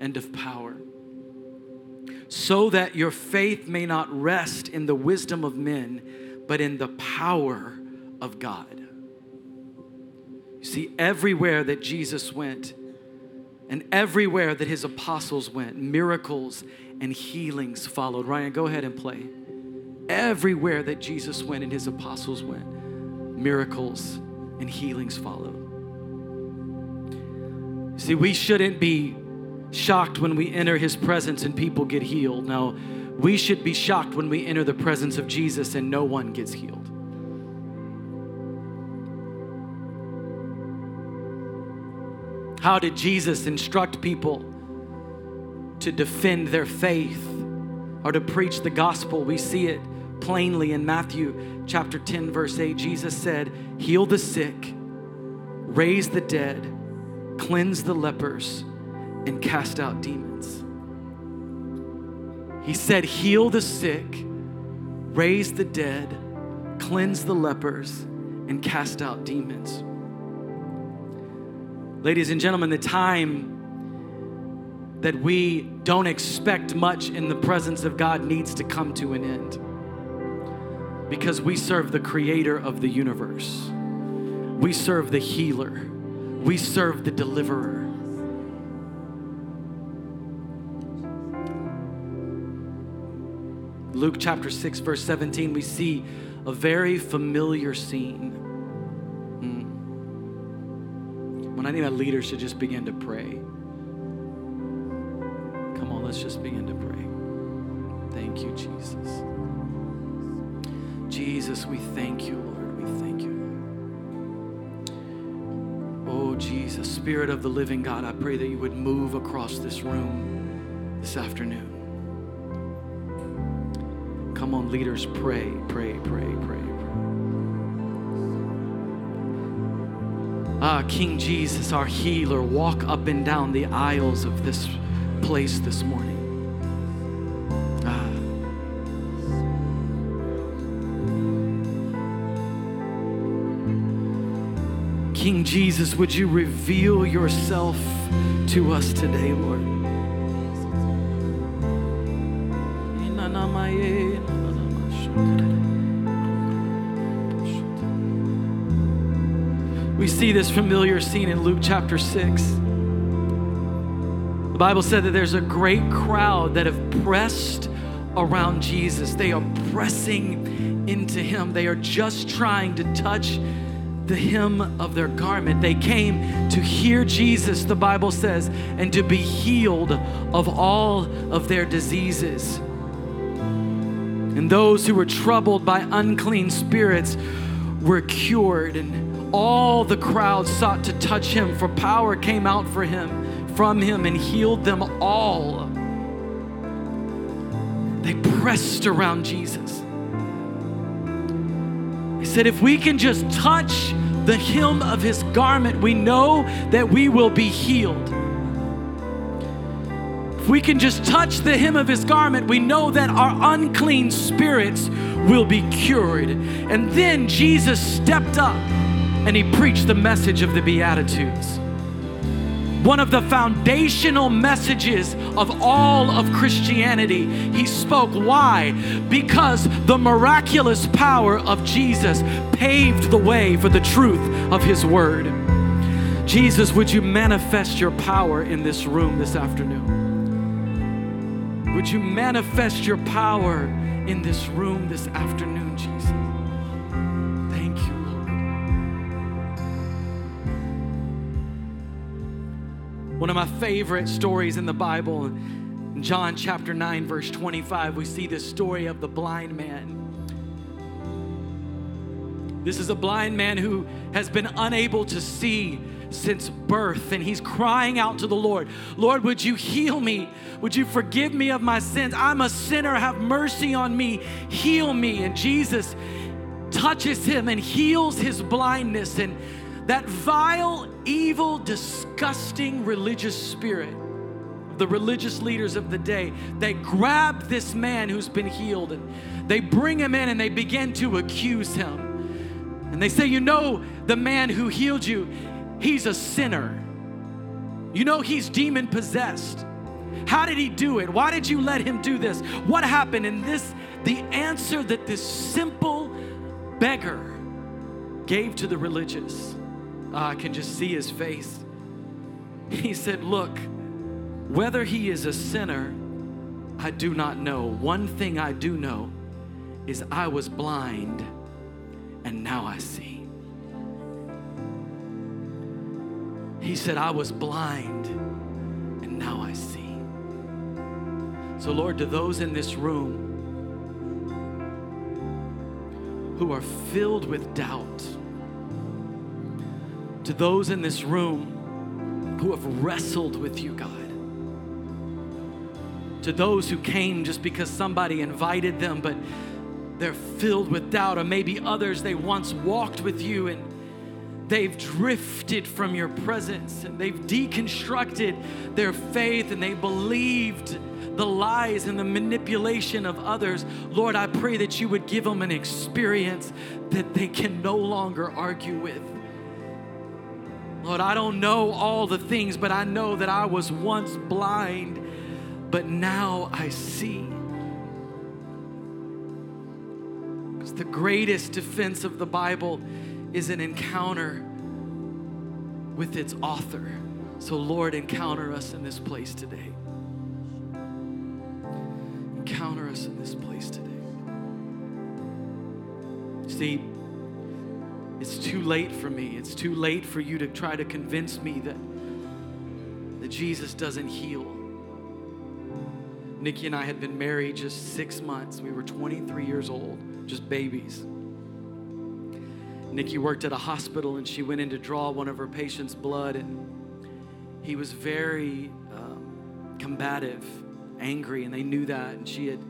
and of power, so that your faith may not rest in the wisdom of men, but in the power of God. You see, everywhere that Jesus went, and everywhere that his apostles went, miracles and healings followed. Ryan, go ahead and play. Everywhere that Jesus went and his apostles went, miracles and healings followed. See, we shouldn't be shocked when we enter his presence and people get healed. Now, we should be shocked when we enter the presence of Jesus and no one gets healed. How did Jesus instruct people to defend their faith or to preach the gospel? We see it plainly in Matthew chapter 10, verse 8. Jesus said, Heal the sick, raise the dead, cleanse the lepers, and cast out demons. He said, Heal the sick, raise the dead, cleanse the lepers, and cast out demons. Ladies and gentlemen, the time that we don't expect much in the presence of God needs to come to an end because we serve the creator of the universe. We serve the healer. We serve the deliverer. Luke chapter 6, verse 17, we see a very familiar scene. Hmm. When I think that leaders should just begin to pray. Come on, let's just begin to pray. Thank you, Jesus. Jesus, we thank you, Lord. We thank you. Oh, Jesus, Spirit of the living God, I pray that you would move across this room this afternoon. Come on, leaders, pray, pray, pray, pray. Ah, King Jesus, our healer, walk up and down the aisles of this place this morning. Ah. King Jesus, would you reveal yourself to us today, Lord? We see this familiar scene in Luke chapter 6. The Bible said that there's a great crowd that have pressed around Jesus. They are pressing into him. They are just trying to touch the hem of their garment. They came to hear Jesus, the Bible says, and to be healed of all of their diseases. And those who were troubled by unclean spirits were cured, and all the crowd sought to touch him, for power came out for him from him and healed them all. They pressed around Jesus. He said, If we can just touch the hem of his garment, we know that we will be healed. If we can just touch the hem of his garment, we know that our unclean spirits will be cured. And then Jesus stepped up and he preached the message of the Beatitudes one of the foundational messages of all of Christianity. He spoke. Why? Because the miraculous power of Jesus paved the way for the truth of His Word. Jesus, would you manifest your power in this room this afternoon? Would you manifest your power in this room this afternoon, Jesus? One of my favorite stories in the Bible, in John chapter 9, verse 25, we see this story of the blind man. This is a blind man who has been unable to see since birth, and he's crying out to the Lord Lord, would you heal me? Would you forgive me of my sins? I'm a sinner. Have mercy on me. Heal me. And Jesus touches him and heals his blindness. And that vile, evil, disgusting religious spirit, the religious leaders of the day, they grab this man who's been healed and they bring him in and they begin to accuse him. And they say, You know, the man who healed you, he's a sinner. You know, he's demon possessed. How did he do it? Why did you let him do this? What happened? And this, the answer that this simple beggar gave to the religious I can just see his face. He said, Look, whether he is a sinner, I do not know. One thing I do know is I was blind and now I see. He said, I was blind and now I see. So, Lord, to those in this room who are filled with doubt, to those in this room who have wrestled with you, God. To those who came just because somebody invited them, but they're filled with doubt, or maybe others they once walked with you and they've drifted from your presence and they've deconstructed their faith and they believed the lies and the manipulation of others. Lord, I pray that you would give them an experience that they can no longer argue with. Lord, I don't know all the things, but I know that I was once blind, but now I see. Because the greatest defense of the Bible is an encounter with its author. So, Lord, encounter us in this place today. Encounter us in this place today. See, it's too late for me. It's too late for you to try to convince me that, that Jesus doesn't heal. Nikki and I had been married just six months. We were 23 years old, just babies. Nikki worked at a hospital and she went in to draw one of her patients' blood, and he was very um, combative, angry, and they knew that. And she had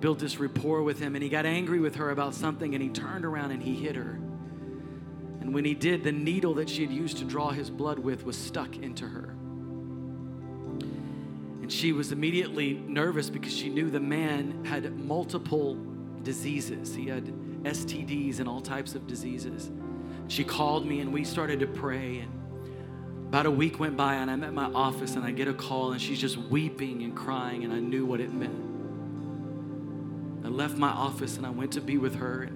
built this rapport with him, and he got angry with her about something, and he turned around and he hit her. And when he did, the needle that she had used to draw his blood with was stuck into her. And she was immediately nervous because she knew the man had multiple diseases. He had STDs and all types of diseases. She called me and we started to pray. And about a week went by and I'm at my office and I get a call and she's just weeping and crying, and I knew what it meant. I left my office and I went to be with her.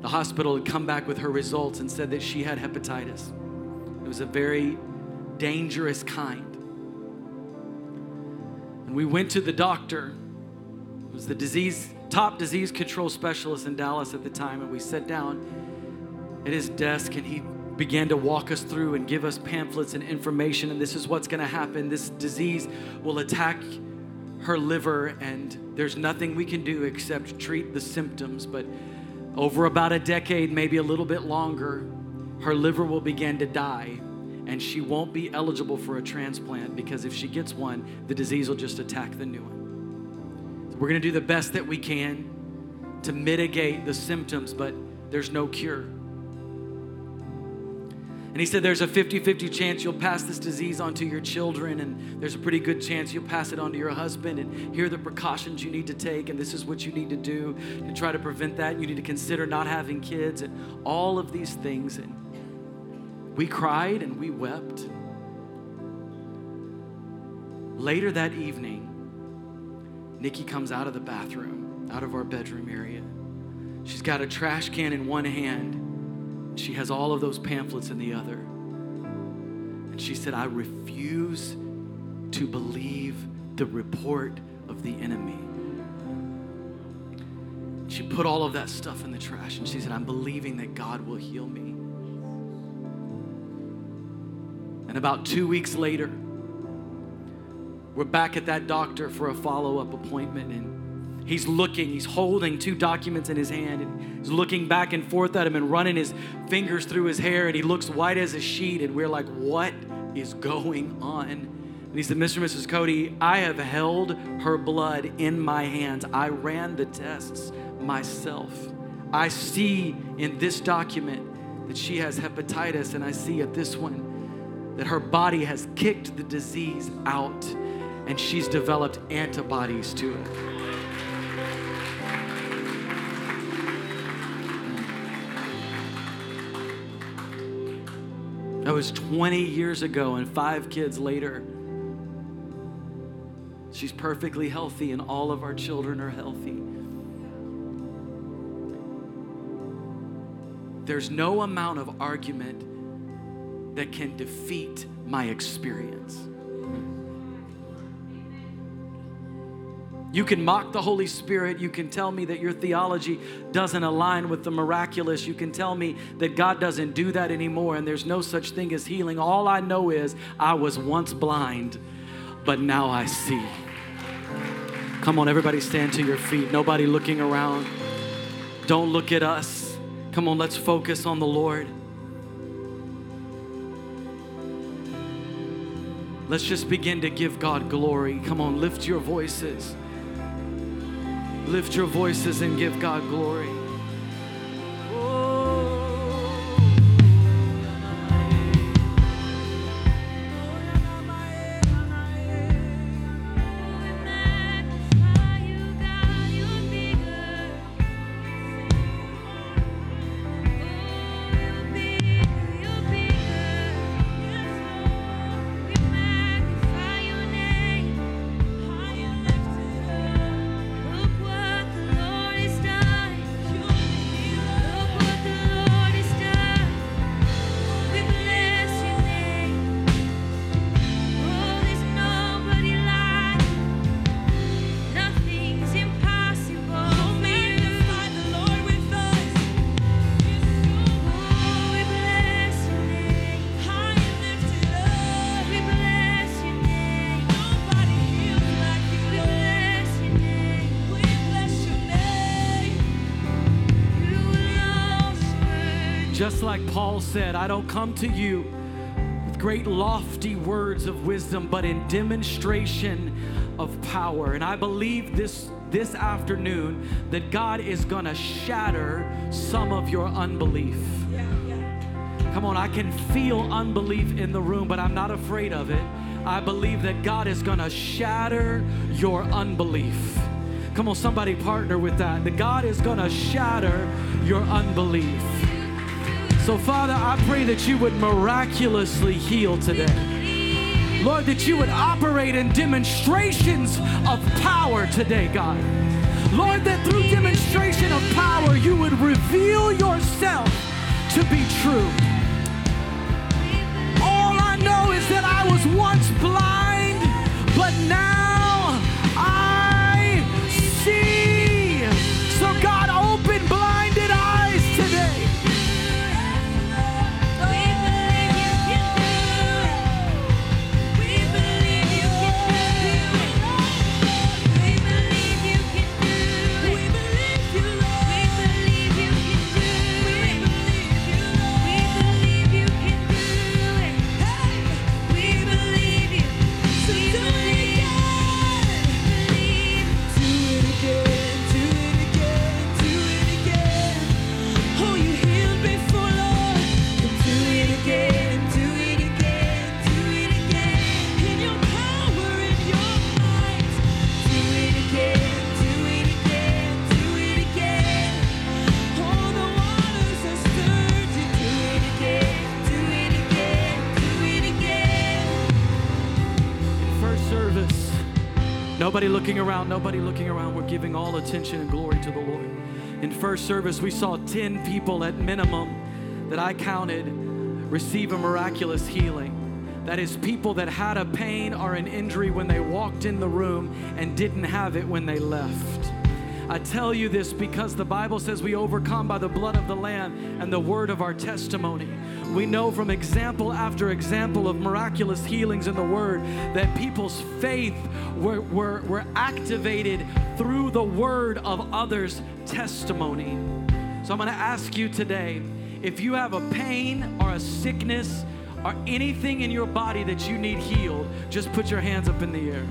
The hospital had come back with her results and said that she had hepatitis. It was a very dangerous kind. And we went to the doctor. It was the disease top disease control specialist in Dallas at the time and we sat down at his desk and he began to walk us through and give us pamphlets and information and this is what's going to happen. This disease will attack her liver and there's nothing we can do except treat the symptoms but over about a decade, maybe a little bit longer, her liver will begin to die and she won't be eligible for a transplant because if she gets one, the disease will just attack the new one. So we're going to do the best that we can to mitigate the symptoms, but there's no cure. And he said, There's a 50 50 chance you'll pass this disease on to your children, and there's a pretty good chance you'll pass it on to your husband. And here are the precautions you need to take, and this is what you need to do to try to prevent that. You need to consider not having kids, and all of these things. And we cried and we wept. Later that evening, Nikki comes out of the bathroom, out of our bedroom area. She's got a trash can in one hand she has all of those pamphlets in the other. And she said, I refuse to believe the report of the enemy. She put all of that stuff in the trash and she said, I'm believing that God will heal me. And about two weeks later, we're back at that doctor for a follow up appointment. And He's looking, he's holding two documents in his hand, and he's looking back and forth at him and running his fingers through his hair, and he looks white as a sheet. And we're like, What is going on? And he said, Mr. and Mrs. Cody, I have held her blood in my hands. I ran the tests myself. I see in this document that she has hepatitis, and I see at this one that her body has kicked the disease out and she's developed antibodies to it. That was 20 years ago, and five kids later, she's perfectly healthy, and all of our children are healthy. There's no amount of argument that can defeat my experience. You can mock the Holy Spirit. You can tell me that your theology doesn't align with the miraculous. You can tell me that God doesn't do that anymore and there's no such thing as healing. All I know is I was once blind, but now I see. Come on, everybody stand to your feet. Nobody looking around. Don't look at us. Come on, let's focus on the Lord. Let's just begin to give God glory. Come on, lift your voices. Lift your voices and give God glory. Just like Paul said, I don't come to you with great lofty words of wisdom, but in demonstration of power. And I believe this this afternoon that God is going to shatter some of your unbelief. Come on, I can feel unbelief in the room, but I'm not afraid of it. I believe that God is going to shatter your unbelief. Come on, somebody partner with that. That God is going to shatter your unbelief. So, Father, I pray that you would miraculously heal today. Lord, that you would operate in demonstrations of power today, God. Lord, that through demonstration of power, you would reveal yourself to be true. All I know is that I was once blind, nobody looking around, nobody looking around. We're giving all attention and glory to the Lord. In first service, we saw 10 people at minimum that I counted receive a miraculous healing. That is, people that had a pain or an injury when they walked in the room and didn't have it when they left. I tell you this because the Bible says we overcome by the blood of the Lamb and the word of our testimony. We know from example after example of miraculous healings in the word that people's faith were, were, were activated through the word of others' testimony. So I'm going to ask you today if you have a pain or a sickness or anything in your body that you need healed, just put your hands up in the air.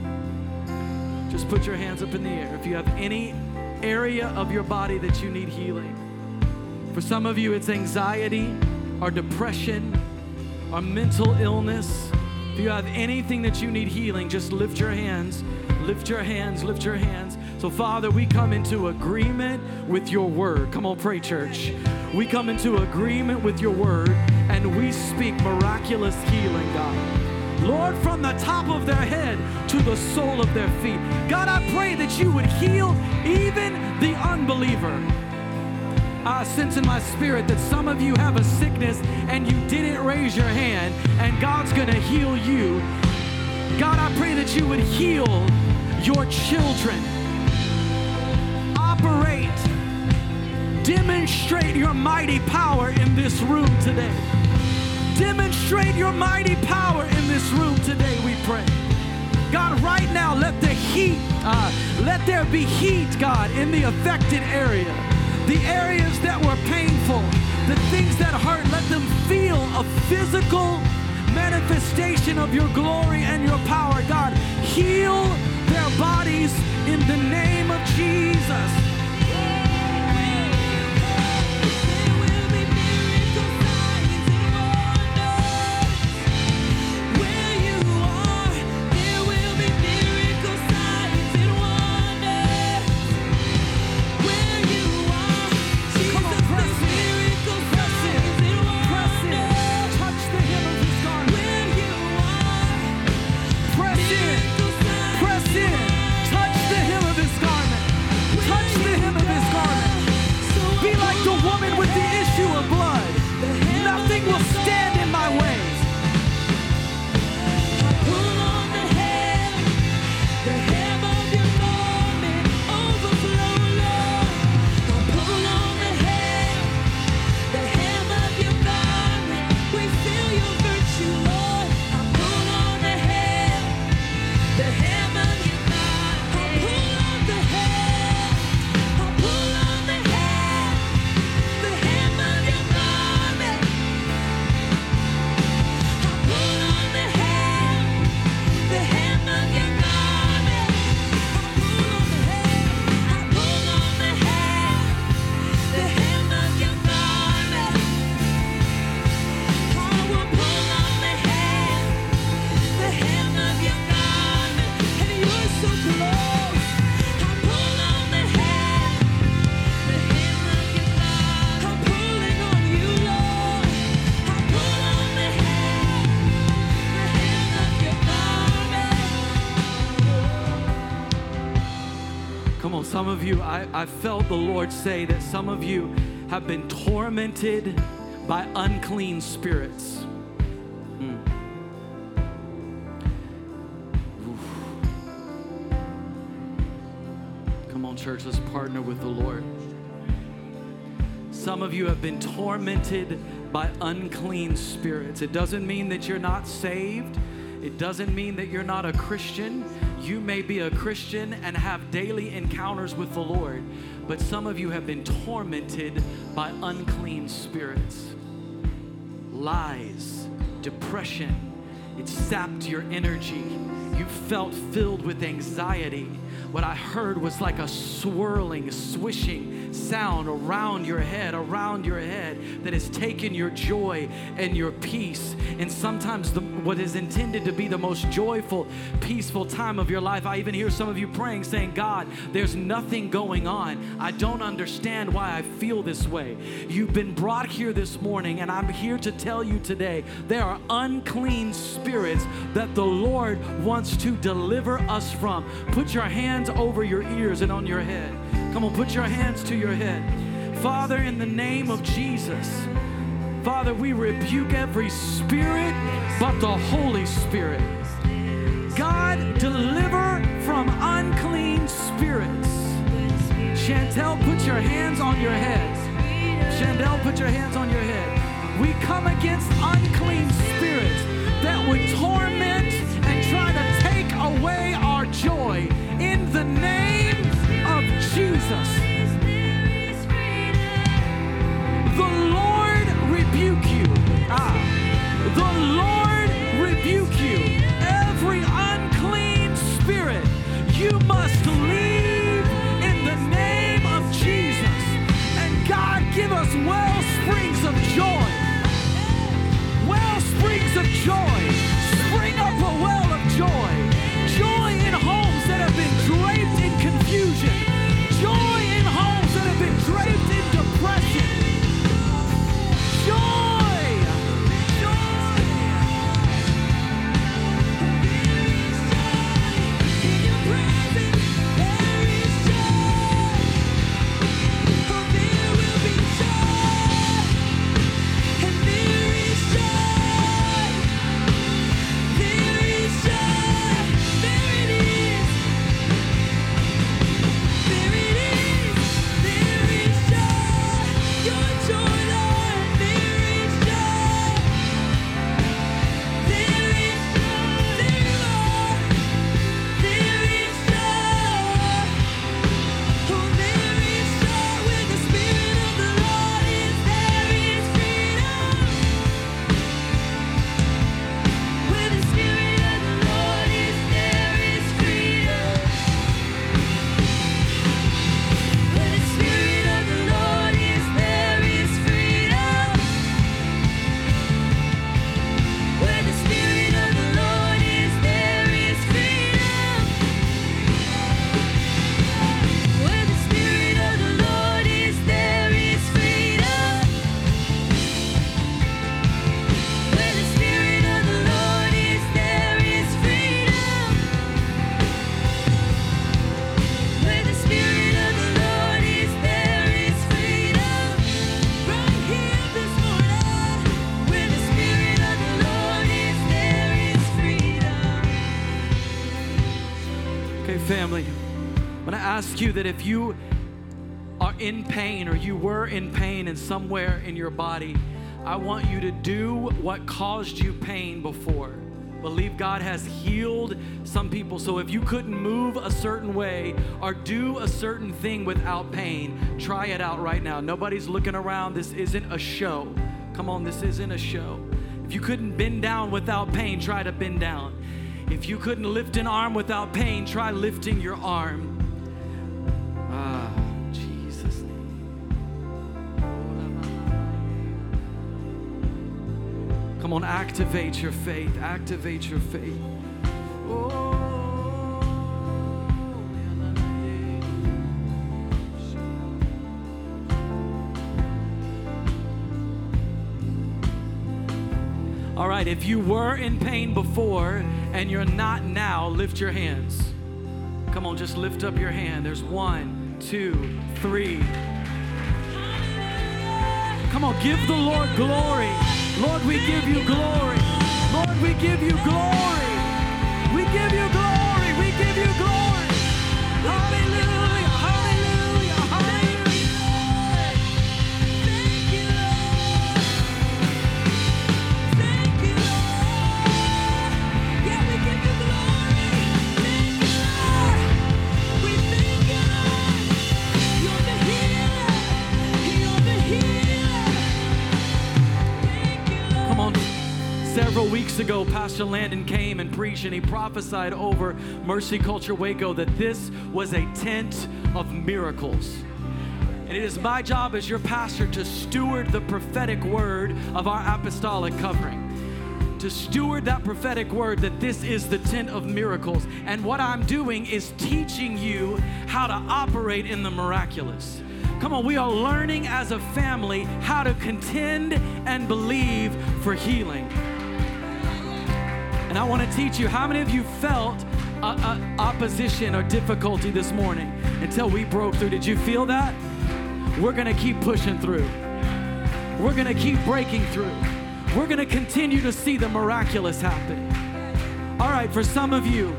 Just put your hands up in the air. If you have any area of your body that you need healing. For some of you, it's anxiety or depression or mental illness. If you have anything that you need healing, just lift your hands, lift your hands, lift your hands. So, Father, we come into agreement with your word. Come on, pray, church. We come into agreement with your word and we speak miraculous healing, God. Lord, from the top of their head to the sole of their feet. God, I pray that you would heal even the unbeliever. I sense in my spirit that some of you have a sickness and you didn't raise your hand, and God's gonna heal you. God, I pray that you would heal your children. Operate, demonstrate your mighty power in this room today. Demonstrate your mighty power in this room today, we pray. God, right now, let the heat, uh, let there be heat, God, in the affected area. The areas that were painful, the things that hurt, let them feel a physical manifestation of your glory and your power. God, heal their bodies in the name of Jesus. I, felt the Lord say that some of you have been tormented by unclean spirits. Mm. Come on, church, let's partner with the Lord. Some of you have been tormented by unclean spirits. It doesn't mean that you're not saved. It doesn't mean that you're not a Christian. You may be a Christian and have daily encounters with the Lord, but some of you have been tormented by unclean spirits, lies, depression. It sapped your energy. You felt filled with anxiety. What I heard was like a swirling, swishing sound around your head, around your head that has taken your joy and your peace. And sometimes the, what is intended to be the most joyful, peaceful time of your life, I even hear some of you praying, saying, God, there's nothing going on. I don't understand why I feel this way. You've been brought here this morning, and I'm here to tell you today there are unclean spirits that the Lord wants to deliver us from. Put your hands over your ears and on your head. Come on, put your hands to your head. Father, in the name of Jesus, Father, we rebuke every spirit but the Holy Spirit. God, deliver from unclean spirits. Chantel, put your hands on your head. Chandel, put your hands on your head. We come against unclean spirits that would torment and try to take away our joy in the name Jesus. The Lord rebuke you. Ah, the Lord rebuke you. Every unclean spirit, you must leave in the name of Jesus. And God, give us well you that if you are in pain or you were in pain in somewhere in your body, I want you to do what caused you pain before. Believe God has healed some people. So if you couldn't move a certain way or do a certain thing without pain, try it out right now. Nobody's looking around. This isn't a show. Come on, this isn't a show. If you couldn't bend down without pain, try to bend down. If you couldn't lift an arm without pain, try lifting your arm. Come on, activate your faith. Activate your faith. Oh. All right, if you were in pain before and you're not now, lift your hands. Come on, just lift up your hand. There's one, two, three. Come on, give the Lord glory. Lord, we give you glory. Lord, we give you glory. We give you glory. We give you glory. Ago, Pastor Landon came and preached, and he prophesied over Mercy Culture Waco that this was a tent of miracles. And it is my job as your pastor to steward the prophetic word of our apostolic covering. To steward that prophetic word that this is the tent of miracles. And what I'm doing is teaching you how to operate in the miraculous. Come on, we are learning as a family how to contend and believe for healing. I want to teach you how many of you felt opposition or difficulty this morning until we broke through? Did you feel that? We're going to keep pushing through. We're going to keep breaking through. We're going to continue to see the miraculous happen. All right, for some of you,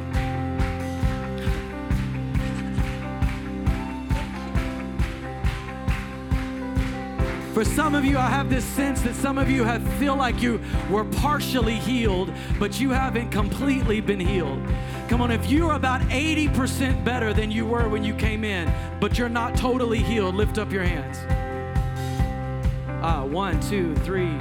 For some of you, I have this sense that some of you have feel like you were partially healed, but you haven't completely been healed. Come on, if you're about 80% better than you were when you came in, but you're not totally healed, lift up your hands. Ah, one, two, three,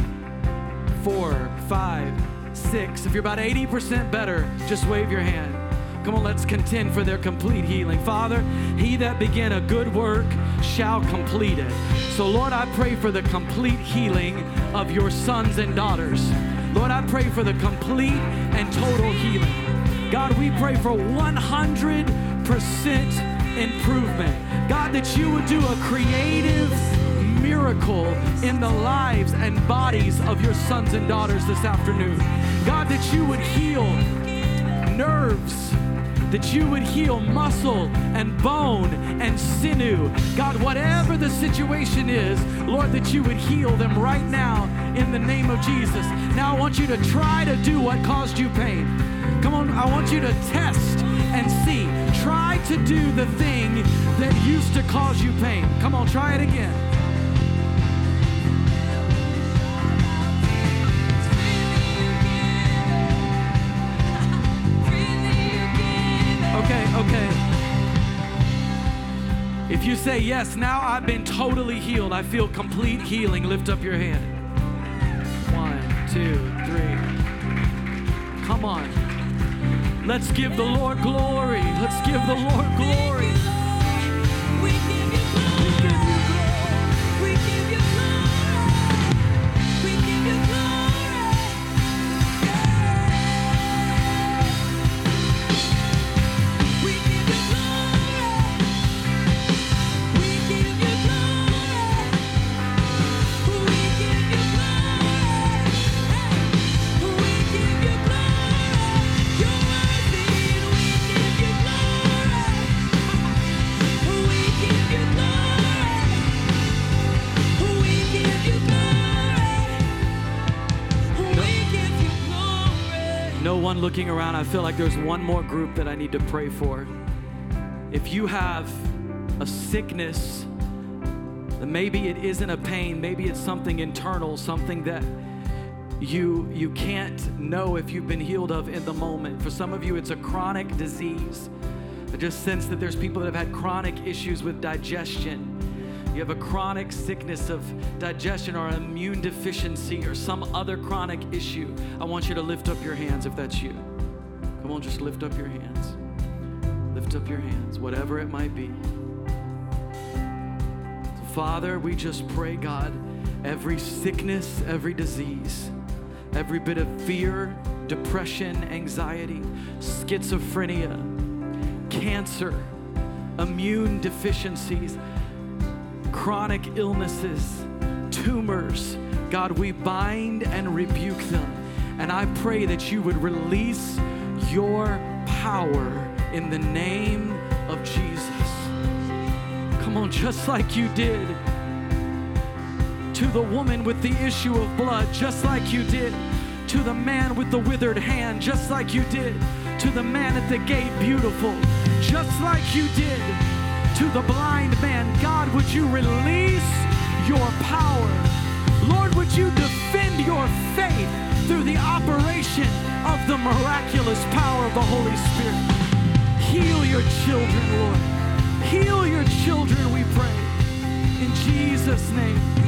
four, five, six. If you're about 80% better, just wave your hand. Come on, let's contend for their complete healing. Father, he that began a good work shall complete it. So, Lord, I pray for the complete healing of your sons and daughters. Lord, I pray for the complete and total healing. God, we pray for 100% improvement. God, that you would do a creative miracle in the lives and bodies of your sons and daughters this afternoon. God, that you would heal nerves, that you would heal muscle and bone and sinew. God, whatever the situation is, Lord, that you would heal them right now in the name of Jesus. Now I want you to try to do what caused you pain. Come on, I want you to test and see. Try to do the thing that used to cause you pain. Come on, try it again. Say, Yes, now I've been totally healed, I feel complete healing, lift up your hand. One, two, three. Come on. Let's give the Lord glory. Let's give the Lord glory. Looking around. I feel like there's one more group that I need to pray for. if you have a sickness, then maybe it isn't a pain, maybe it's something internal, something that you you can't know if you've been healed of in the moment. For some of you, it's a chronic disease. I just sense that there's people that have had chronic issues with digestion. You have a chronic sickness of digestion or immune deficiency or some other chronic issue. I want you to lift up your hands if that's you. Come on, just lift up your hands. Lift up your hands, whatever it might be. Father, we just pray, God, every sickness, every disease, every bit of fear, depression, anxiety, schizophrenia, cancer, immune deficiencies, chronic illnesses, tumors, God, we bind and rebuke them. And I pray that you would release your power in the name of Jesus. Come on, just like you did to the woman with the issue of blood, just like you did to the man with the withered hand, just like you did to the man at the gate, beautiful, just like you did to the blind man. God, would you release your power? Lord, would you defend your faith through the operation of the miraculous power of the Holy Spirit? Heal your children, Lord. Heal your children, we pray. In Jesus' name.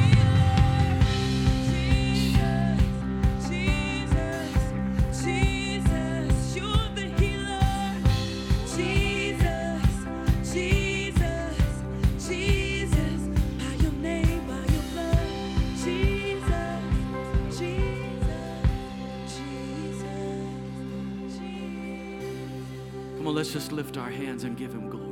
Let's just lift our hands and give him glory.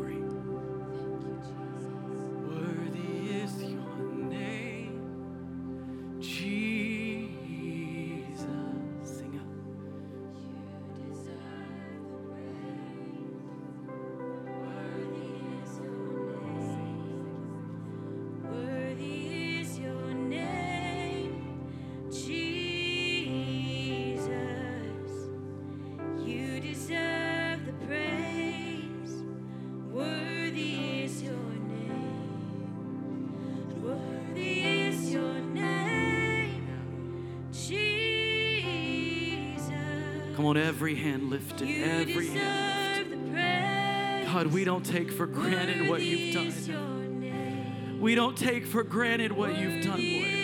Hand lifted, You every hand. God, we don't take for granted what you've done. We don't take for granted what you've done, Worthy Lord.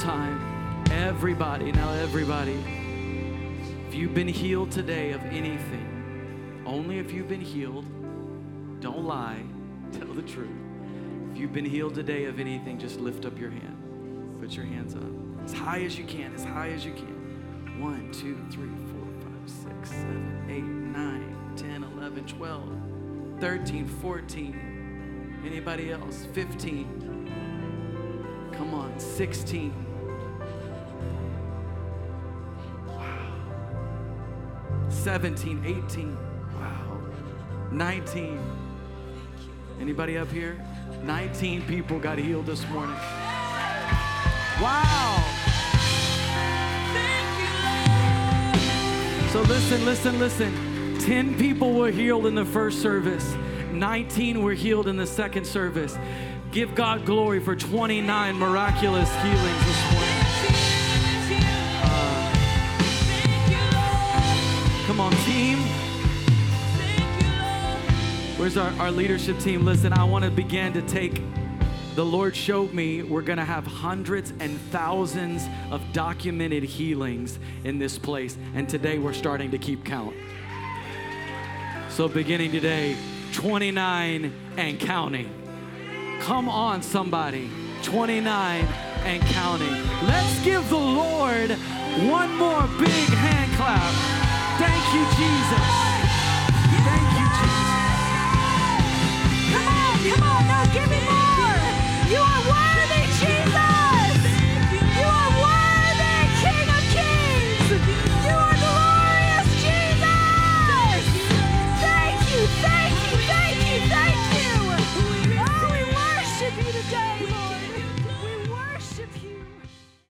Time. Everybody, now everybody. If you've been healed today of anything, only if you've been healed, don't lie, tell the truth. If you've been healed today of anything, just lift up your hand. Put your hands up. As high as you can, as high as you can. One, two, three, four, five, six, seven, eight, nine, 10, 11, 12, 13, 14. Anybody else? 15. Come on, 16. 17, 18. Wow. 19. Anybody up here? 19 people got healed this morning. Wow. Thank you, So listen, listen, listen. 10 people were healed in the first service, 19 were healed in the second service. Give God glory for 29 miraculous healings Where's our, our leadership team? Listen, I want to begin to take. The Lord showed me we're going to have hundreds and thousands of documented healings in this place. And today we're starting to keep count. So, beginning today, 29 and counting. Come on, somebody. 29 and counting. Let's give the Lord one more big hand clap. Thank you, Jesus. Come on, now give